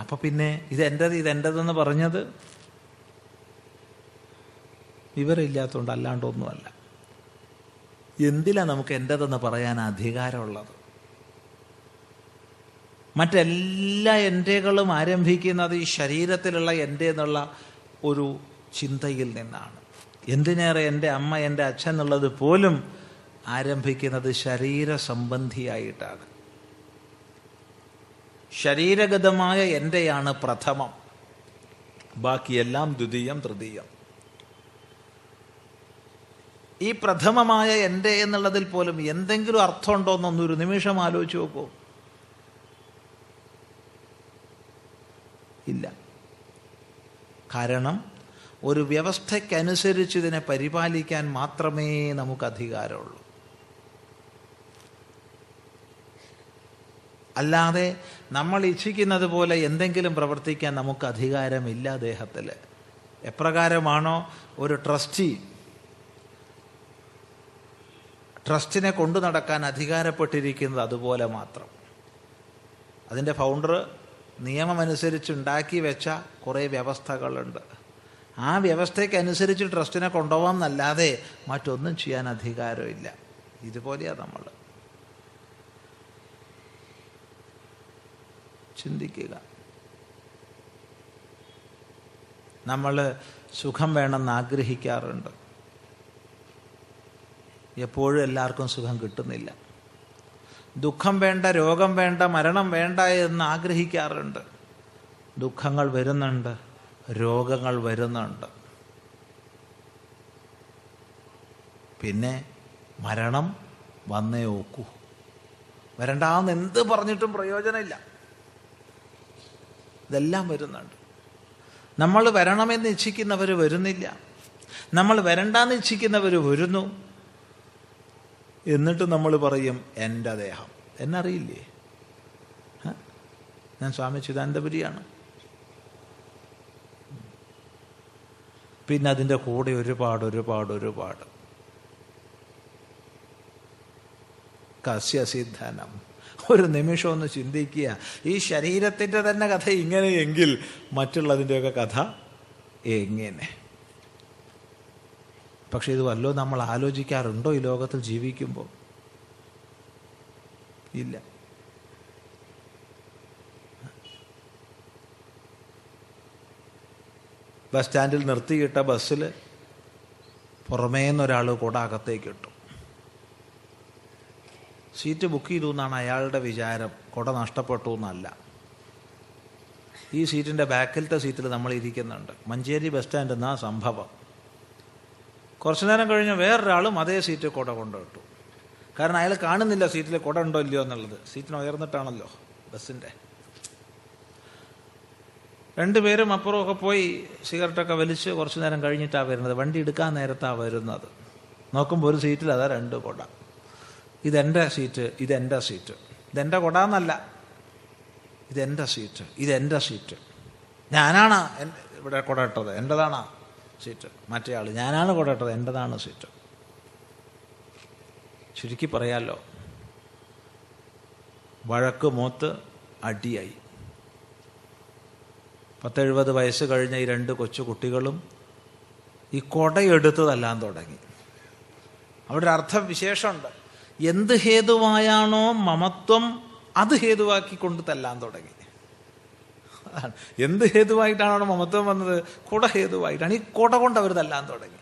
അപ്പൊ പിന്നെ ഇതെന്റെത് ഇതെന്റെതെന്ന് പറഞ്ഞത്? വിവരമില്ലാത്തതുകൊണ്ട് അല്ലാണ്ടൊന്നുമല്ല. എന്തിലാ നമുക്ക് എന്റെതെന്ന് പറയാൻ അധികാരമുള്ളത്? മറ്റെല്ലാ എന്റെകളും ആരംഭിക്കുന്നത് ഈ ശരീരത്തിലുള്ള എന്റെ എന്നുള്ള ഒരു ചിന്തയിൽ നിന്നാണ്. എന്തിനേറെ എന്റെ അമ്മ എന്റെ അച്ഛൻ എന്നുള്ളത് പോലും ആരംഭിക്കുന്നത് ശരീര സംബന്ധിയായിട്ടാണ്. ശരീരഗതമായ എന്റെയാണ് പ്രഥമം. ബാക്കിയെല്ലാം ദ്വിതീയം തൃതീയം. ഈ പ്രഥമമായ എന്റെ എന്നുള്ളതിൽ പോലും എന്തെങ്കിലും അർത്ഥമുണ്ടോ എന്നൊന്നൊരു നിമിഷം ആലോചിച്ച് നോക്കൂ. ഇല്ല. കാരണം ഒരു വ്യവസ്ഥയ്ക്കനുസരിച്ച് ഇതിനെ പരിപാലിക്കാൻ മാത്രമേ നമുക്ക് അധികാരമുള്ളൂ അല്ലാതെ നമ്മൾ ഇച്ഛിക്കുന്നത് പോലെ എന്തെങ്കിലും പ്രവർത്തിക്കാൻ നമുക്ക് അധികാരമില്ല ദേഹത്തിൽ എപ്രകാരമാണോ ഒരു ട്രസ്റ്റി ട്രസ്റ്റിനെ കൊണ്ടു നടക്കാൻ അധികാരപ്പെട്ടിരിക്കുന്നത് അതുപോലെ മാത്രം. അതിന്റെ ഫൗണ്ടർ നിയമമനുസരിച്ച് ഉണ്ടാക്കി വെച്ച കുറേ വ്യവസ്ഥകളുണ്ട്. ആ വ്യവസ്ഥയ്ക്കനുസരിച്ച് ട്രസ്റ്റിനെ കൊണ്ടുപോകാം എന്നല്ലാതെ മറ്റൊന്നും ചെയ്യാൻ അധികാരമില്ല. ഇതുപോലെയാണ് നമ്മൾ. ചിന്തിക്കുക. നമ്മൾ സുഖം വേണമെന്ന് ആഗ്രഹിക്കാറുണ്ട്. എപ്പോഴും എല്ലാവർക്കും സുഖം കിട്ടുന്നില്ല. ദുഃഖം വേണ്ട രോഗം വേണ്ട മരണം വേണ്ട എന്ന് ആഗ്രഹിക്കാറുണ്ട്. ദുഃഖങ്ങൾ വരുന്നുണ്ട് രോഗങ്ങൾ വരുന്നുണ്ട്. പിന്നെ മരണം വന്നേ ഓക്കൂ വരണ്ടാന്ന് എന്ത് പറഞ്ഞിട്ടും പ്രയോജനമില്ല. ഇതെല്ലാം വരുന്നുണ്ട്. നമ്മൾ വരണമെന്ന് ഇച്ഛിക്കുന്നവർ വരുന്നില്ല. നമ്മൾ വരണ്ടാന്ന് ഇച്ഛിക്കുന്നവർ വരുന്നു. എന്നിട്ട് നമ്മൾ പറയും എന്റെ ദേഹം. എന്നറിയില്ലേ? ഞാൻ സ്വാമി ചിദാനന്ദപുരിയാണ്. പിന്നെ അതിന്റെ കൂടെ ഒരുപാട് ഒരുപാട് ഒരുപാട്. കസ്യസിദ്ധനം. ഒരു നിമിഷം ഒന്ന് ചിന്തിക്കുക. ഈ ശരീരത്തിന്റെ തന്നെ കഥ ഇങ്ങനെയെങ്കിൽ മറ്റുള്ളതിന്റെയൊക്കെ കഥ എങ്ങനെ? പക്ഷെ ഇത് വല്ലോ നമ്മൾ ആലോചിക്കാറുണ്ടോ ഈ ലോകത്തിൽ ജീവിക്കുമ്പോൾ ഇല്ല. ബസ് സ്റ്റാൻഡിൽ നിർത്തിയിട്ട ബസ്സിൽ പുറമേന്നൊരാൾ കൂടെ അകത്തേക്ക് ഇട്ടു സീറ്റ് ബുക്ക് ചെയ്തു എന്നാണ് അയാളുടെ വിചാരം. കുട നഷ്ടപ്പെട്ടു എന്നല്ല. ഈ സീറ്റിന്റെ ബാക്കിലത്തെ സീറ്റിൽ നമ്മൾ ഇരിക്കുന്നുണ്ട് മഞ്ചേരി ബസ് സ്റ്റാൻഡ് എന്നാ സംഭവം. കുറച്ചു നേരം കഴിഞ്ഞ് വേറൊരാളും അതേ സീറ്റ് കുട കൊണ്ടുവിട്ടു. കാരണം അയാൾ കാണുന്നില്ല സീറ്റിൽ കുട ഉണ്ടോ ഇല്ലയോ എന്നുള്ളത്. സീറ്റിന് ഉയർന്നിട്ടാണല്ലോ ബസ്സിന്റെ രണ്ടുപേരും അപ്പുറമൊക്കെ പോയി സിഗരറ്റൊക്കെ വലിച്ച് കുറച്ചു നേരം കഴിഞ്ഞിട്ടാണ് വരുന്നത്. വണ്ടി എടുക്കാൻ നേരത്താണ് വരുന്നത്. നോക്കുമ്പോൾ ഒരു സീറ്റിൽ അതാ രണ്ട് കുട. ഇതെന്റെ സീറ്റ് ഇതെന്റെ സീറ്റ് ഇതെന്റെ കുട എന്നല്ല ഇതെന്റെ സീറ്റ് ഇതെന്റെ സീറ്റ് ഞാനാണ് ഇവിടെ കുട ഇട്ടത്. എന്റെതാണ് സീറ്റ്. മറ്റേ ആൾ ഞാനാണ് കുട ഇട്ടത് എന്റെതാണ് സീറ്റ്. ചുരുക്കി പറയാലോ. വഴക്ക് മൂത്ത് അടിയായി. പത്തെഴുപത് വയസ്സ് കഴിഞ്ഞ ഈ രണ്ട് കൊച്ചു കുട്ടികളും ഈ കൊടയെടുത്ത് തല്ലാൻ തുടങ്ങി. അവിടെ ഒരു അർത്ഥം വിശേഷമുണ്ട് എന്ത് ഹേതുവായാണോ മമത്വം അത് ഹേതുവാക്കിക്കൊണ്ട് തല്ലാൻ തുടങ്ങി. അതാണ്. എന്ത് ഹേതുവായിട്ടാണ് അവിടെ മമത്വം വന്നത്? കുട ഹേതുവായിട്ടാണ്. ഈ കുട കൊണ്ട് അവർ തല്ലാൻ തുടങ്ങി.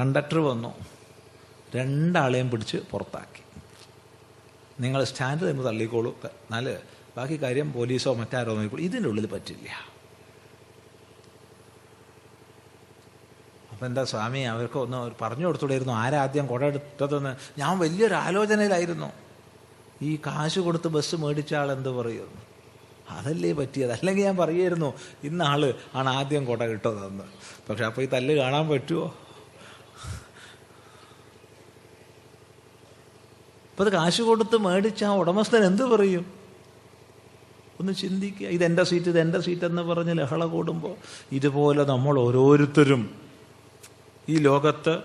കണ്ടക്ടർ വന്നു. രണ്ടാളെയും പിടിച്ച് പുറത്താക്കി. നിങ്ങൾ സ്റ്റാൻഡ് തരുമ്പോൾ തള്ളിക്കോളൂ. എന്നാൽ ബാക്കി കാര്യം പോലീസോ മറ്റാരോ നോക്കിക്കോളൂ. ഇതിന്റെ ഉള്ളിൽ പറ്റില്ല. അപ്പം എന്താ സ്വാമി അവർക്ക് ഒന്ന് പറഞ്ഞു കൊടുത്തുകൂടായിരുന്നു ആരാദ്യം കുട എടുത്തതെന്ന്? ഞാൻ വലിയൊരു ആലോചനയിലായിരുന്നു. ഈ കാശ് കൊടുത്ത് ബസ് മേടിച്ച ആൾ എന്ത് പറയുന്നു അതല്ലേ പറ്റിയത്. അല്ലെങ്കിൽ ഞാൻ പറയുമായിരുന്നു ഇന്ന ആൾ ആണ് ആദ്യം കൊട കിട്ടുന്നതെന്ന്. പക്ഷെ അപ്പോൾ ഈ തല്ല് കാണാൻ പറ്റുമോ അപ്പം അത് കാശ് കൊടുത്ത് മേടിച്ച ആ ഉടമസ്ഥൻ എന്ത് പറയും? ഒന്ന് ചിന്തിക്കുക. ഇതെന്റെ സീറ്റ് ഇതെന്റെ സീറ്റ് എന്ന് പറഞ്ഞ് ലഹള കൂടുമ്പോൾ ഇതുപോലെ നമ്മൾ ഓരോരുത്തരും ഈ ലോകത്ത്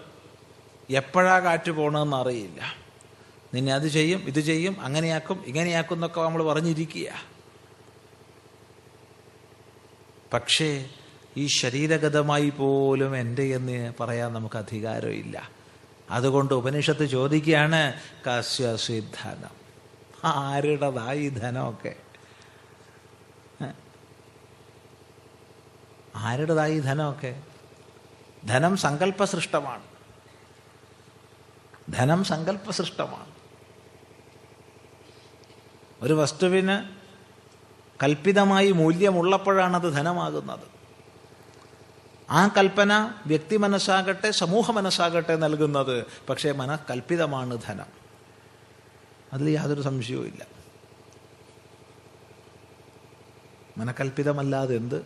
എപ്പോഴാ കാറ്റ് പോകണമെന്ന് അറിയില്ല. നിന്നെ അത് ചെയ്യും ഇത് ചെയ്യും അങ്ങനെയാക്കും ഇങ്ങനെയാക്കും എന്നൊക്കെ നമ്മൾ പറഞ്ഞിരിക്കുക. പക്ഷേ ഈ ശരീരഗതമായി പോലും എന്റെ എന്ന് പറയാൻ നമുക്ക് അധികാരമില്ല. അതുകൊണ്ട് ഉപനിഷത്ത് ചോദിക്കുകയാണ് കസ്യസിദ്ധനം ആരുടേതായി ധനമൊക്കെ? ആരുടേതായി ധനമൊക്കെ? ധനം സങ്കല്പസൃഷ്ടമാണ് ധനം സങ്കല്പസൃഷ്ടമാണ് ഒരു വസ്തുവിന് കൽപ്പിതമായി മൂല്യമുള്ളപ്പോഴാണ് അത് ധനമാകുന്നത്. ആ കൽപ്പന വ്യക്തി മനസ്സാകട്ടെ സമൂഹ മനസ്സാകട്ടെ നൽകുന്നത്. പക്ഷേ മന കൽപ്പിതമാണ് ധനം. അതിൽ യാതൊരു സംശയവും ഇല്ല. മനക്കൽപ്പിതമല്ലാതെ എന്ത്?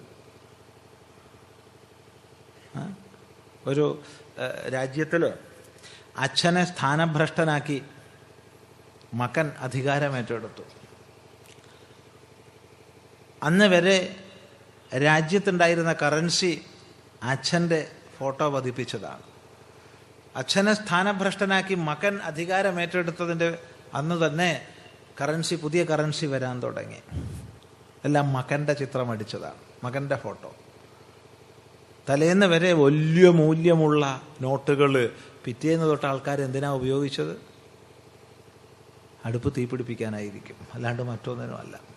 ഒരു രാജ്യത്തിൽ അച്ഛനെ സ്ഥാനഭ്രഷ്ടനാക്കി മകൻ അധികാരമേറ്റെടുത്തു. അന്ന് വരെ രാജ്യത്തുണ്ടായിരുന്ന കറൻസി അച്ഛന്റെ ഫോട്ടോ പതിപ്പിച്ചതാണ്. അച്ഛനെ സ്ഥാനഭ്രഷ്ടനാക്കി മകൻ അധികാരമേറ്റെടുത്തതിന്റെ അന്ന് തന്നെ കറൻസി പുതിയ കറൻസി വരാൻ തുടങ്ങി. എല്ലാം മകന്റെ ചിത്രം അടിച്ചതാണ് മകന്റെ ഫോട്ടോ തലേന്ന് വരെ വലിയ മൂല്യമുള്ള നോട്ടുകൾ പിറ്റേന്ന് തൊട്ട് ആൾക്കാർ എന്തിനാ ഉപയോഗിച്ചത്? അടുപ്പ് തീപിടിപ്പിക്കാനായിരിക്കും അല്ലാണ്ട് മറ്റൊന്നിനും അല്ല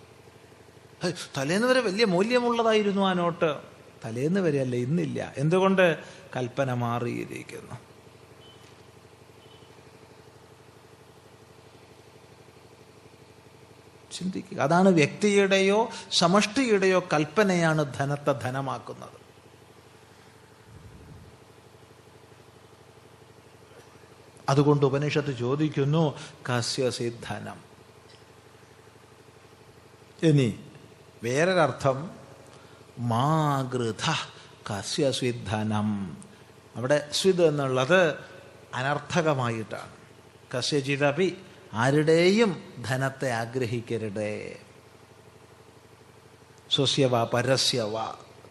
തലേന്ന് വരെ വലിയ മൂല്യമുള്ളതായിരുന്നു ആ നോട്ട് തലേന്ന് വരെയല്ല ഇന്നില്ല. എന്തുകൊണ്ട്? കൽപ്പന മാറിയിരിക്കുന്നു. ചിന്തിക്കുക. അതാണ് വ്യക്തിയുടെയോ സമഷ്ടിയുടെയോ കൽപ്പനയാണ് ധനത്തെ ധനമാക്കുന്നത്. അതുകൊണ്ട് ഉപനിഷത്ത് ചോദിക്കുന്നു കസ്യസിദ്ധനം ഇനി വേറൊരർത്ഥം മാഗൃത കസ്യസ്വിധനം അവിടെ സ്വിത് എന്നുള്ളത് അനർത്ഥകമായിട്ടാണ്. കസ്യചിതപി ആരുടെയും ധനത്തെ ആഗ്രഹിക്കരുതേ. സ്വസ്യവ പരസ്യവ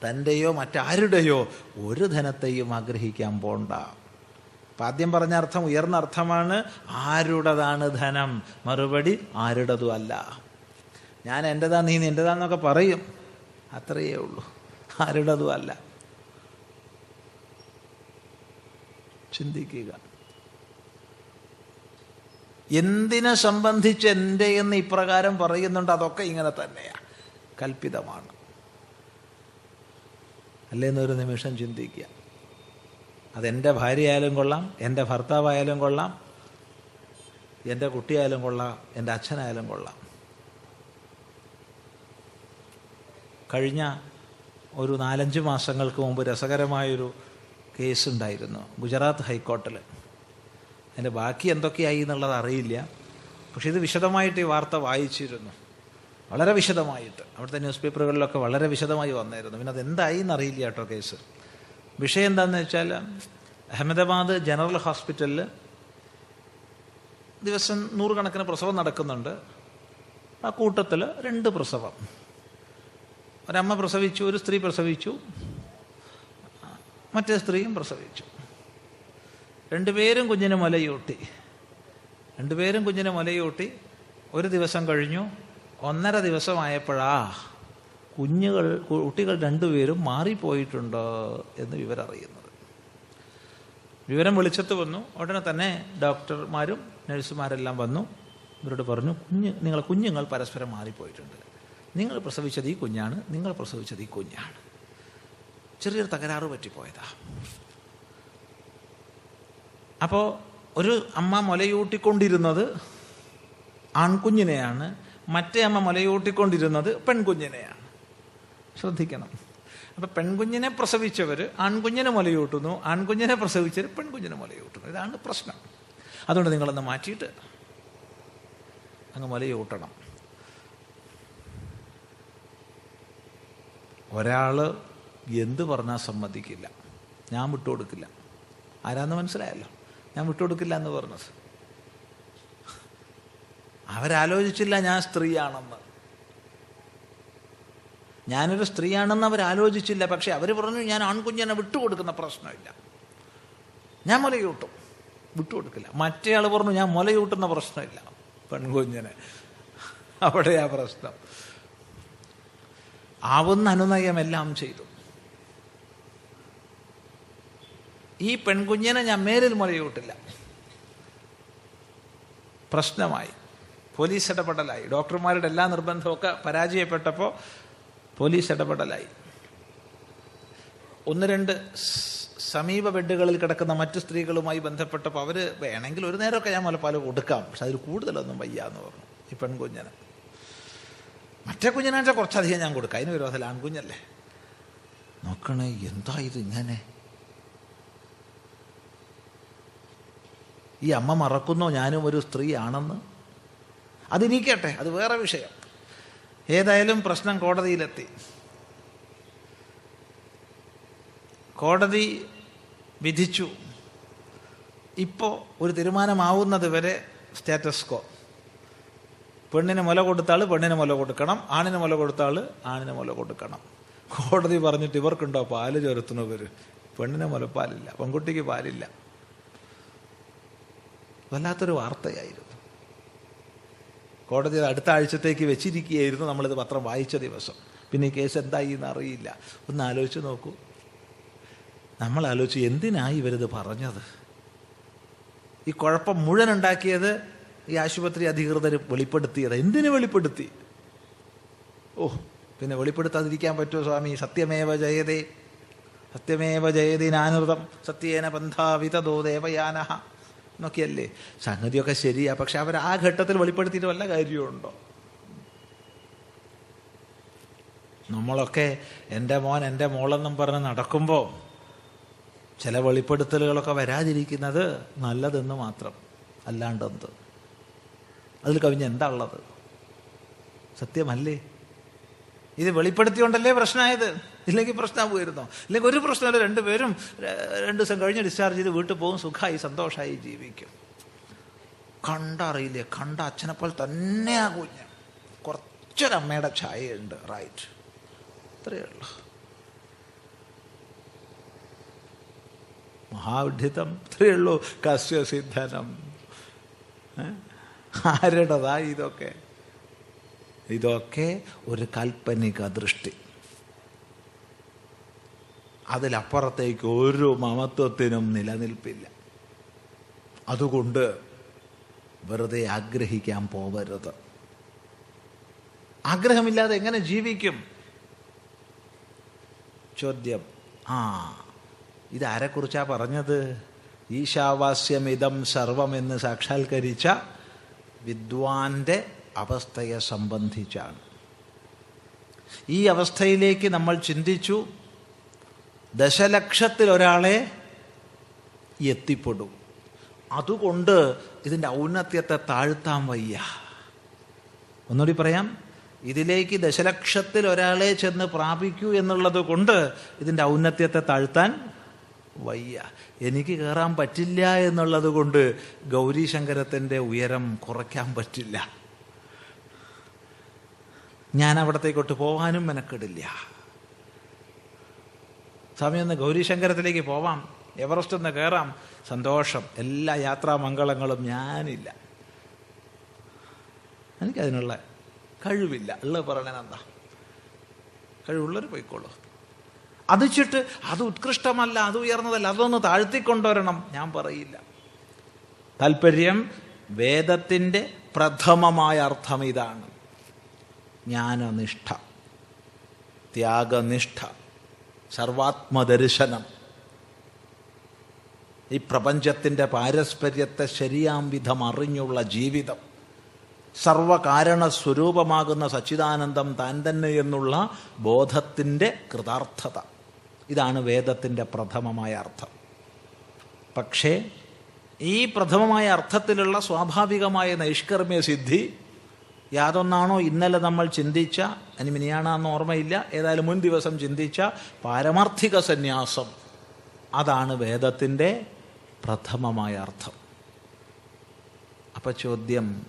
തന്റെയോ മറ്റാരുടെയോ ഒരു ധനത്തെയും ആഗ്രഹിക്കാൻ പോണ്ട. അപ്പം ആദ്യം പറഞ്ഞ അർത്ഥം ഉയർന്ന അർത്ഥമാണ് ആരുടേതാണ് ധനം. മറുപടി ആരുടേതും ഞാൻ എന്റെതാ നീ നിന്റെതാന്നൊക്കെ പറയും. അത്രയേ ഉള്ളൂ. ആരുടേതും അല്ല. ചിന്തിക്കുക. എന്തിനെ സംബന്ധിച്ച് എന്റെ എന്ന് ഇപ്രകാരം പറയുന്നുണ്ട് അതൊക്കെ ഇങ്ങനെ തന്നെയാണ് കൽപ്പിതമാണ്. അല്ലേന്നൊരു നിമിഷം ചിന്തിക്കുക. അതെന്റെ ഭാര്യയായാലും കൊള്ളാം എന്റെ ഭർത്താവായാലും കൊള്ളാം എന്റെ കുട്ടിയായാലും കൊള്ളാം എന്റെ അച്ഛനായാലും കൊള്ളാം. കഴിഞ്ഞ ഒരു നാലഞ്ച് മാസങ്ങൾക്ക് മുമ്പ് രസകരമായൊരു കേസ് ഉണ്ടായിരുന്നു ഗുജറാത്ത് ഹൈക്കോർട്ടിൽ അതിന്റെ ബാക്കി എന്തൊക്കെയായി എന്നുള്ളത് അറിയില്ല. പക്ഷേ ഇത് വിശദമായിട്ട് ഈ വാർത്ത വായിച്ചിരുന്നു. വളരെ വിശദമായിട്ട്. അവിടുത്തെ ന്യൂസ് പേപ്പറുകളിലൊക്കെ വളരെ വിശദമായി വന്നായിരുന്നു. പിന്നെ അതെന്തായി എന്നറിയില്ല കേട്ടോ കേസ്. വിഷയം എന്താണെന്ന് വെച്ചാൽ അഹമ്മദാബാദ് ജനറൽ ഹോസ്പിറ്റലിൽ ദിവസം നൂറുകണക്കിന് പ്രസവം നടക്കുന്നുണ്ട്. ആ കൂട്ടത്തിൽ രണ്ട് പ്രസവം. ഒരമ്മ പ്രസവിച്ചു ഒരു സ്ത്രീ പ്രസവിച്ചു മറ്റേ സ്ത്രീയും പ്രസവിച്ചു. രണ്ടുപേരും കുഞ്ഞിന് മുലയൂട്ടി. രണ്ടുപേരും കുഞ്ഞിനെ മലയൂട്ടി. ഒരു ദിവസം കഴിഞ്ഞു. ഒന്നര ദിവസമായപ്പോഴാ കുഞ്ഞുകൾ കുട്ടികൾ രണ്ടുപേരും മാറിപ്പോയിട്ടുണ്ട് എന്ന് വിവരം അറിയുന്നത് വിവരം വെളിച്ചത്ത് വന്നു. ഉടനെ തന്നെ ഡോക്ടർമാരും നഴ്സുമാരെല്ലാം വന്നു. ഇവരോട് പറഞ്ഞു കുഞ്ഞ് നിങ്ങളെ കുഞ്ഞുങ്ങൾ പരസ്പരം മാറിപ്പോയിട്ടുണ്ട്. നിങ്ങൾ പ്രസവിച്ചത് ഈ കുഞ്ഞാണ് നിങ്ങൾ പ്രസവിച്ചത് ഈ കുഞ്ഞാണ്. ചെറിയൊരു തകരാറ് പറ്റിപ്പോയതാ. അപ്പോൾ ഒരു അമ്മ മുലയൂട്ടിക്കൊണ്ടിരുന്നത് ആൺകുഞ്ഞിനെയാണ് മറ്റേ അമ്മ മുലയൂട്ടിക്കൊണ്ടിരുന്നത് പെൺകുഞ്ഞിനെയാണ്. ശ്രദ്ധിക്കണം. അപ്പൊ പെൺകുഞ്ഞിനെ പ്രസവിച്ചവർ ആൺകുഞ്ഞിനെ മുലയൂട്ടുന്നു ആൺകുഞ്ഞിനെ പ്രസവിച്ചവർ പെൺകുഞ്ഞിനെ മുലയൂട്ടുന്നു. ഇതാണ് പ്രശ്നം. അതുകൊണ്ട് നിങ്ങളൊന്ന് മാറ്റിയിട്ട് അങ്ങ് മുലയൂട്ടണം. ഒരാൾ എന്ത് പറഞ്ഞാൽ സമ്മതിക്കില്ല. ഞാൻ വിട്ടുകൊടുക്കില്ല. ആരാന്ന് മനസ്സിലായല്ലോ? ഞാൻ വിട്ടുകൊടുക്കില്ല എന്ന് പറഞ്ഞത്. അവരാലോചിച്ചില്ല ഞാൻ സ്ത്രീയാണെന്ന്. ഞാനൊരു സ്ത്രീയാണെന്ന് അവരാലോചിച്ചില്ല. പക്ഷെ അവർ പറഞ്ഞു ഞാൻ ആൺകുഞ്ഞിനെ വിട്ടുകൊടുക്കുന്ന പ്രശ്നമില്ല. ഞാൻ മുലയൂട്ടും. വിട്ടുകൊടുക്കില്ല. മറ്റേ ആൾ പറഞ്ഞു ഞാൻ മുലയൂട്ടുന്ന പ്രശ്നമില്ല. പെൺകുഞ്ഞിനെ. അവിടെയാ പ്രശ്നം. ആവുന്ന അനുനയമെല്ലാം ചെയ്തു. ഈ പെൺകുഞ്ഞിനെ ഞാൻ മേലിൽ മുലയൂട്ടില്ല പ്രശ്നമായി. പോലീസ് ഇടപെടലായി. ഡോക്ടർമാരുടെ എല്ലാ നിർബന്ധമൊക്കെ പരാജയപ്പെട്ടപ്പോൾ പോലീസ് ഇടപെടലായി. ഒന്ന് രണ്ട് സമീപ ബെഡുകളിൽ കിടക്കുന്ന മറ്റു സ്ത്രീകളുമായി ബന്ധപ്പെട്ടപ്പോൾ അവർ വേണമെങ്കിൽ ഒരു നേരമൊക്കെ ഞാൻ മുലപ്പാൽ കൊടുക്കാം. പക്ഷെ അതിൽ കൂടുതലൊന്നും വയ്യ എന്ന് പറഞ്ഞു ഈ പെൺകുഞ്ഞിന്. മറ്റേ കുഞ്ഞിനാച്ചാൽ കുറച്ചധികം ഞാൻ കൊടുക്കാം. അതിന് വിരോധമല്ല. ആൺകുഞ്ഞല്ലേ. നോക്കണേ എന്താ ഇത് ഇങ്ങനെ? ഈ അമ്മ മറക്കുന്നോ ഞാനും ഒരു സ്ത്രീയാണെന്ന്? അതിരിക്കട്ടെ അത് വേറെ വിഷയം. ഏതായാലും പ്രശ്നം കോടതിയിലെത്തി. കോടതി വിധിച്ചു. ഇപ്പോൾ ഒരു തീരുമാനമാവുന്നത് വരെ സ്റ്റാറ്റസ് കോ. പെണ്ണിന് മുല കൊടുത്താൾ പെണ്ണിന് മുല കൊടുക്കണം ആണിന് മുല കൊടുത്താൾ ആണിന് മുല കൊടുക്കണം. കോടതി പറഞ്ഞിട്ട് ഇവർക്കുണ്ടോ പാൽ ചേർത്തുന്നവർ പെണ്ണിന് മുലപ്പാലില്ല പെൺകുട്ടിക്ക് പാലില്ല. വല്ലാത്തൊരു വാർത്തയായിരുന്നു. കോടതി അടുത്ത ആഴ്ചത്തേക്ക് വെച്ചിരിക്കുകയായിരുന്നു നമ്മളിത് പത്രം വായിച്ച ദിവസം. പിന്നെ ഈ കേസ് എന്തായി എന്ന് അറിയില്ല. ഒന്ന് ആലോചിച്ച് നോക്കൂ. നമ്മൾ ആലോചിച്ച് എന്തിനായി ഇവരിത് പറഞ്ഞത്? ഈ കുഴപ്പം മുഴുവൻ ഉണ്ടാക്കിയത് ഈ ആശുപത്രി അധികൃതർ വെളിപ്പെടുത്തിയത്. എന്തിനു വെളിപ്പെടുത്തി? ഓ പിന്നെ വെളിപ്പെടുത്താതിരിക്കാൻ പറ്റുമോ സ്വാമി? സത്യമേവ ജയതേ. സത്യമേവ ജയതി നാനൃതം. സത്യേന ബന്ധാവിതോ ദേവയാന. എന്നൊക്കെയല്ലേ? സംഗതിയൊക്കെ ശരിയാ. പക്ഷെ അവർ ആ ഘട്ടത്തിൽ വെളിപ്പെടുത്തിയിട്ട് വല്ല കാര്യമുണ്ടോ നമ്മളൊക്കെ എന്റെ മോൻ എന്റെ മോളെന്നും പറഞ്ഞ് നടക്കുമ്പോൾ ചില വെളിപ്പെടുത്തലുകളൊക്കെ വരാതിരിക്കുന്നത് നല്ലതെന്ന് മാത്രം. അല്ലാണ്ടെന്ത്? അതിൽ കവിഞ്ഞ എന്താ ഉള്ളത്? സത്യമല്ലേ? ഇത് വെളിപ്പെടുത്തിയോണ്ടല്ലേ പ്രശ്നമായത് ഇല്ലെങ്കിൽ പ്രശ്നമാകുമായിരുന്നോ ഇല്ലെങ്കിൽ ഒരു പ്രശ്നമല്ല രണ്ടുപേരും രണ്ട് ദിവസം കഴിഞ്ഞ് ഡിസ്ചാർജ് ചെയ്ത് വീട്ടിൽ പോകും സുഖമായി സന്തോഷമായി ജീവിക്കും. കണ്ടറിയില്ലേ? കണ്ട അച്ഛനെപ്പോൾ തന്നെയാ കുഞ്ഞ്. കുറച്ചൊരമ്മയുടെ ഛായയുണ്ട് റൈറ്റ് അത്രയേ ഉള്ളൂ. മഹാവിഡിതം അത്രയേ ഉള്ളൂ. കസ്യസിദ്ധനം. ആരുടേതാ ഇതൊക്കെ? ഇതൊക്കെ ഒരു കാൽപ്പനിക ദൃഷ്ടി. അതിലപ്പുറത്തേക്ക് ഒരു മമത്വത്തിനും നിലനിൽപ്പില്ല. അതുകൊണ്ട് വെറുതെ ആഗ്രഹിക്കാൻ പോവരുത്. ആഗ്രഹമില്ലാതെ എങ്ങനെ ജീവിക്കും? ചോദ്യം. ആ ഇതാരെക്കുറിച്ചാ പറഞ്ഞത്? ഈശാവാസ്യമിതം സർവം എന്ന് സാക്ഷാത്കരിച്ച വിദ്വാന്റെ അവസ്ഥയെ സംബന്ധിച്ചാണ്. ഈ അവസ്ഥയിലേക്ക് നമ്മൾ ചിന്തിച്ചു ദശലക്ഷത്തിൽ ഒരാളെ എത്തിപ്പെടും. അതുകൊണ്ട് ഇതിന്റെ ഔന്നത്യത്തെ താഴ്ത്താൻ വയ്യ. ഒന്നുകൂടി പറയാം ഇതിലേക്ക് ദശലക്ഷത്തിൽ ഒരാളെ ചെന്ന് പ്രാപിക്കൂ എന്നുള്ളത് കൊണ്ട് ഇതിന്റെ ഔന്നത്യത്തെ താഴ്ത്താൻ വയ്യ. എനിക്ക് കയറാൻ പറ്റില്ല എന്നുള്ളത് കൊണ്ട് ഗൗരീശങ്കരത്തിന്റെ ഉയരം കുറയ്ക്കാൻ പറ്റില്ല. ഞാൻ അവിടത്തേക്കോട്ട് പോകാനും മെനക്കെടില്ല. സ്വാമി ഒന്ന് ഗൗരീശങ്കരത്തിലേക്ക് പോവാം. എവറസ്റ്റ് ഒന്ന് കയറാം സന്തോഷം. എല്ലാ യാത്രാമംഗളങ്ങളും ഞാനില്ല. എനിക്കതിനുള്ള കഴിവില്ല. ഉള്ളത് പറയണെന്താ കഴിവുള്ളവർ പോയിക്കോളൂ. അത് ചിട്ട് അത് ഉത്കൃഷ്ടമല്ല അത് ഉയർന്നതല്ല അതൊന്ന് താഴ്ത്തിക്കൊണ്ടുവരണം. ഞാൻ പറയില്ല. താല്പര്യം വേദത്തിന്റെ പ്രഥമമായ അർത്ഥം ഇതാണ്. ജ്ഞാനനിഷ്ഠ ത്യാഗനിഷ്ഠ സർവാത്മദർശനം. ഈ പ്രപഞ്ചത്തിന്റെ പാരസ്പര്യത്തെ ശരിയാം വിധം അറിഞ്ഞുള്ള ജീവിതം സർവകാരണ സ്വരൂപമാകുന്ന സച്ചിദാനന്ദം താൻ തന്നെ എന്നുള്ള ബോധത്തിന്റെ കൃതാർത്ഥത. ഇതാണ് വേദത്തിന്റെ പ്രഥമമായ അർത്ഥം. പക്ഷേ ഈ പ്രഥമമായ അർത്ഥത്തിലുള്ള സ്വാഭാവികമായ നൈഷ്കർമ്മ്യ സിദ്ധി യാതൊന്നാണോ ഇന്നലെ നമ്മൾ ചിന്തിച്ച ഇനി മിനിയാണെന്ന് ഓർമ്മയില്ല ഏതായാലും മുൻ ദിവസം ചിന്തിച്ച പാരമാർത്ഥിക സന്യാസം. അതാണ് വേദത്തിന്റെ പ്രഥമമായ അർത്ഥം. അപ്പം ചോദ്യം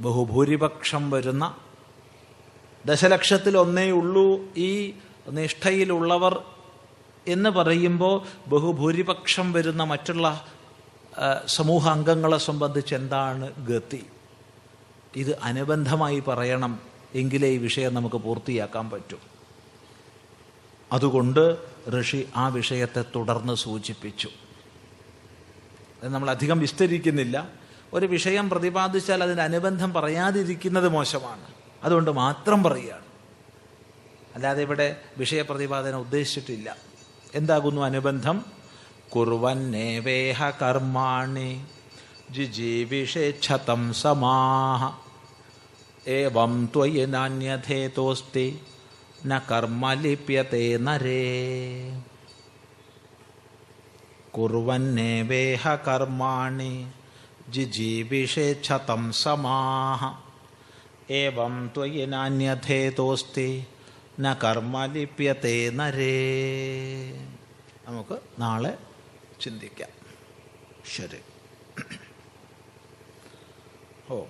ബഹുഭൂരിപക്ഷം വരുന്ന ദശലക്ഷത്തിൽ ഒന്നേ ഉള്ളൂ ഈ നിഷ്ഠയിലുള്ളവർ എന്ന് പറയുമ്പോൾ ബഹുഭൂരിപക്ഷം വരുന്ന മറ്റുള്ള സമൂഹാംഗങ്ങളെ സംബന്ധിച്ച് എന്താണ് ഗതി? ഇത് അനുബന്ധമായി പറയണം എങ്കിലേ ഈ വിഷയം നമുക്ക് പൂർത്തിയാക്കാൻ പറ്റും. അതുകൊണ്ട് ഋഷി ആ വിഷയത്തെ തുടർന്ന് സൂചിപ്പിച്ചു. നമ്മൾ അധികം വിസ്തരിക്കുന്നില്ല. ഒരു വിഷയം പ്രതിപാദിച്ചാൽ അതിന് അനുബന്ധം പറയാതിരിക്കുന്നത് മോശമാണ്. അതുകൊണ്ട് മാത്രം പറയുകയാണ്. അല്ലാതെ ഇവിടെ വിഷയപ്രതിപാദനം ഉദ്ദേശിച്ചിട്ടില്ല. എന്താകുന്നു അനുബന്ധം കുറുവന്നേവേഹ കർമാണി ജിജീവിഷേച്ഛതം സമാഹ ഏവം ത്വയി നാന്യഥേതോസ്തി ന കർമ്മ ലിപ്യത്തെ നരേ കുറുവന്നേവേഹ കർമാണി ജിജീവിഷേച്ഛതം സമാഹ ഏവം ത്വയി നാന്യഥേതോസ്തി ന കർമ്മലിപ്യത്തെ നരേ. നമുക്ക് നാളെ ചിന്തിക്കാം. ശരി. ഓ.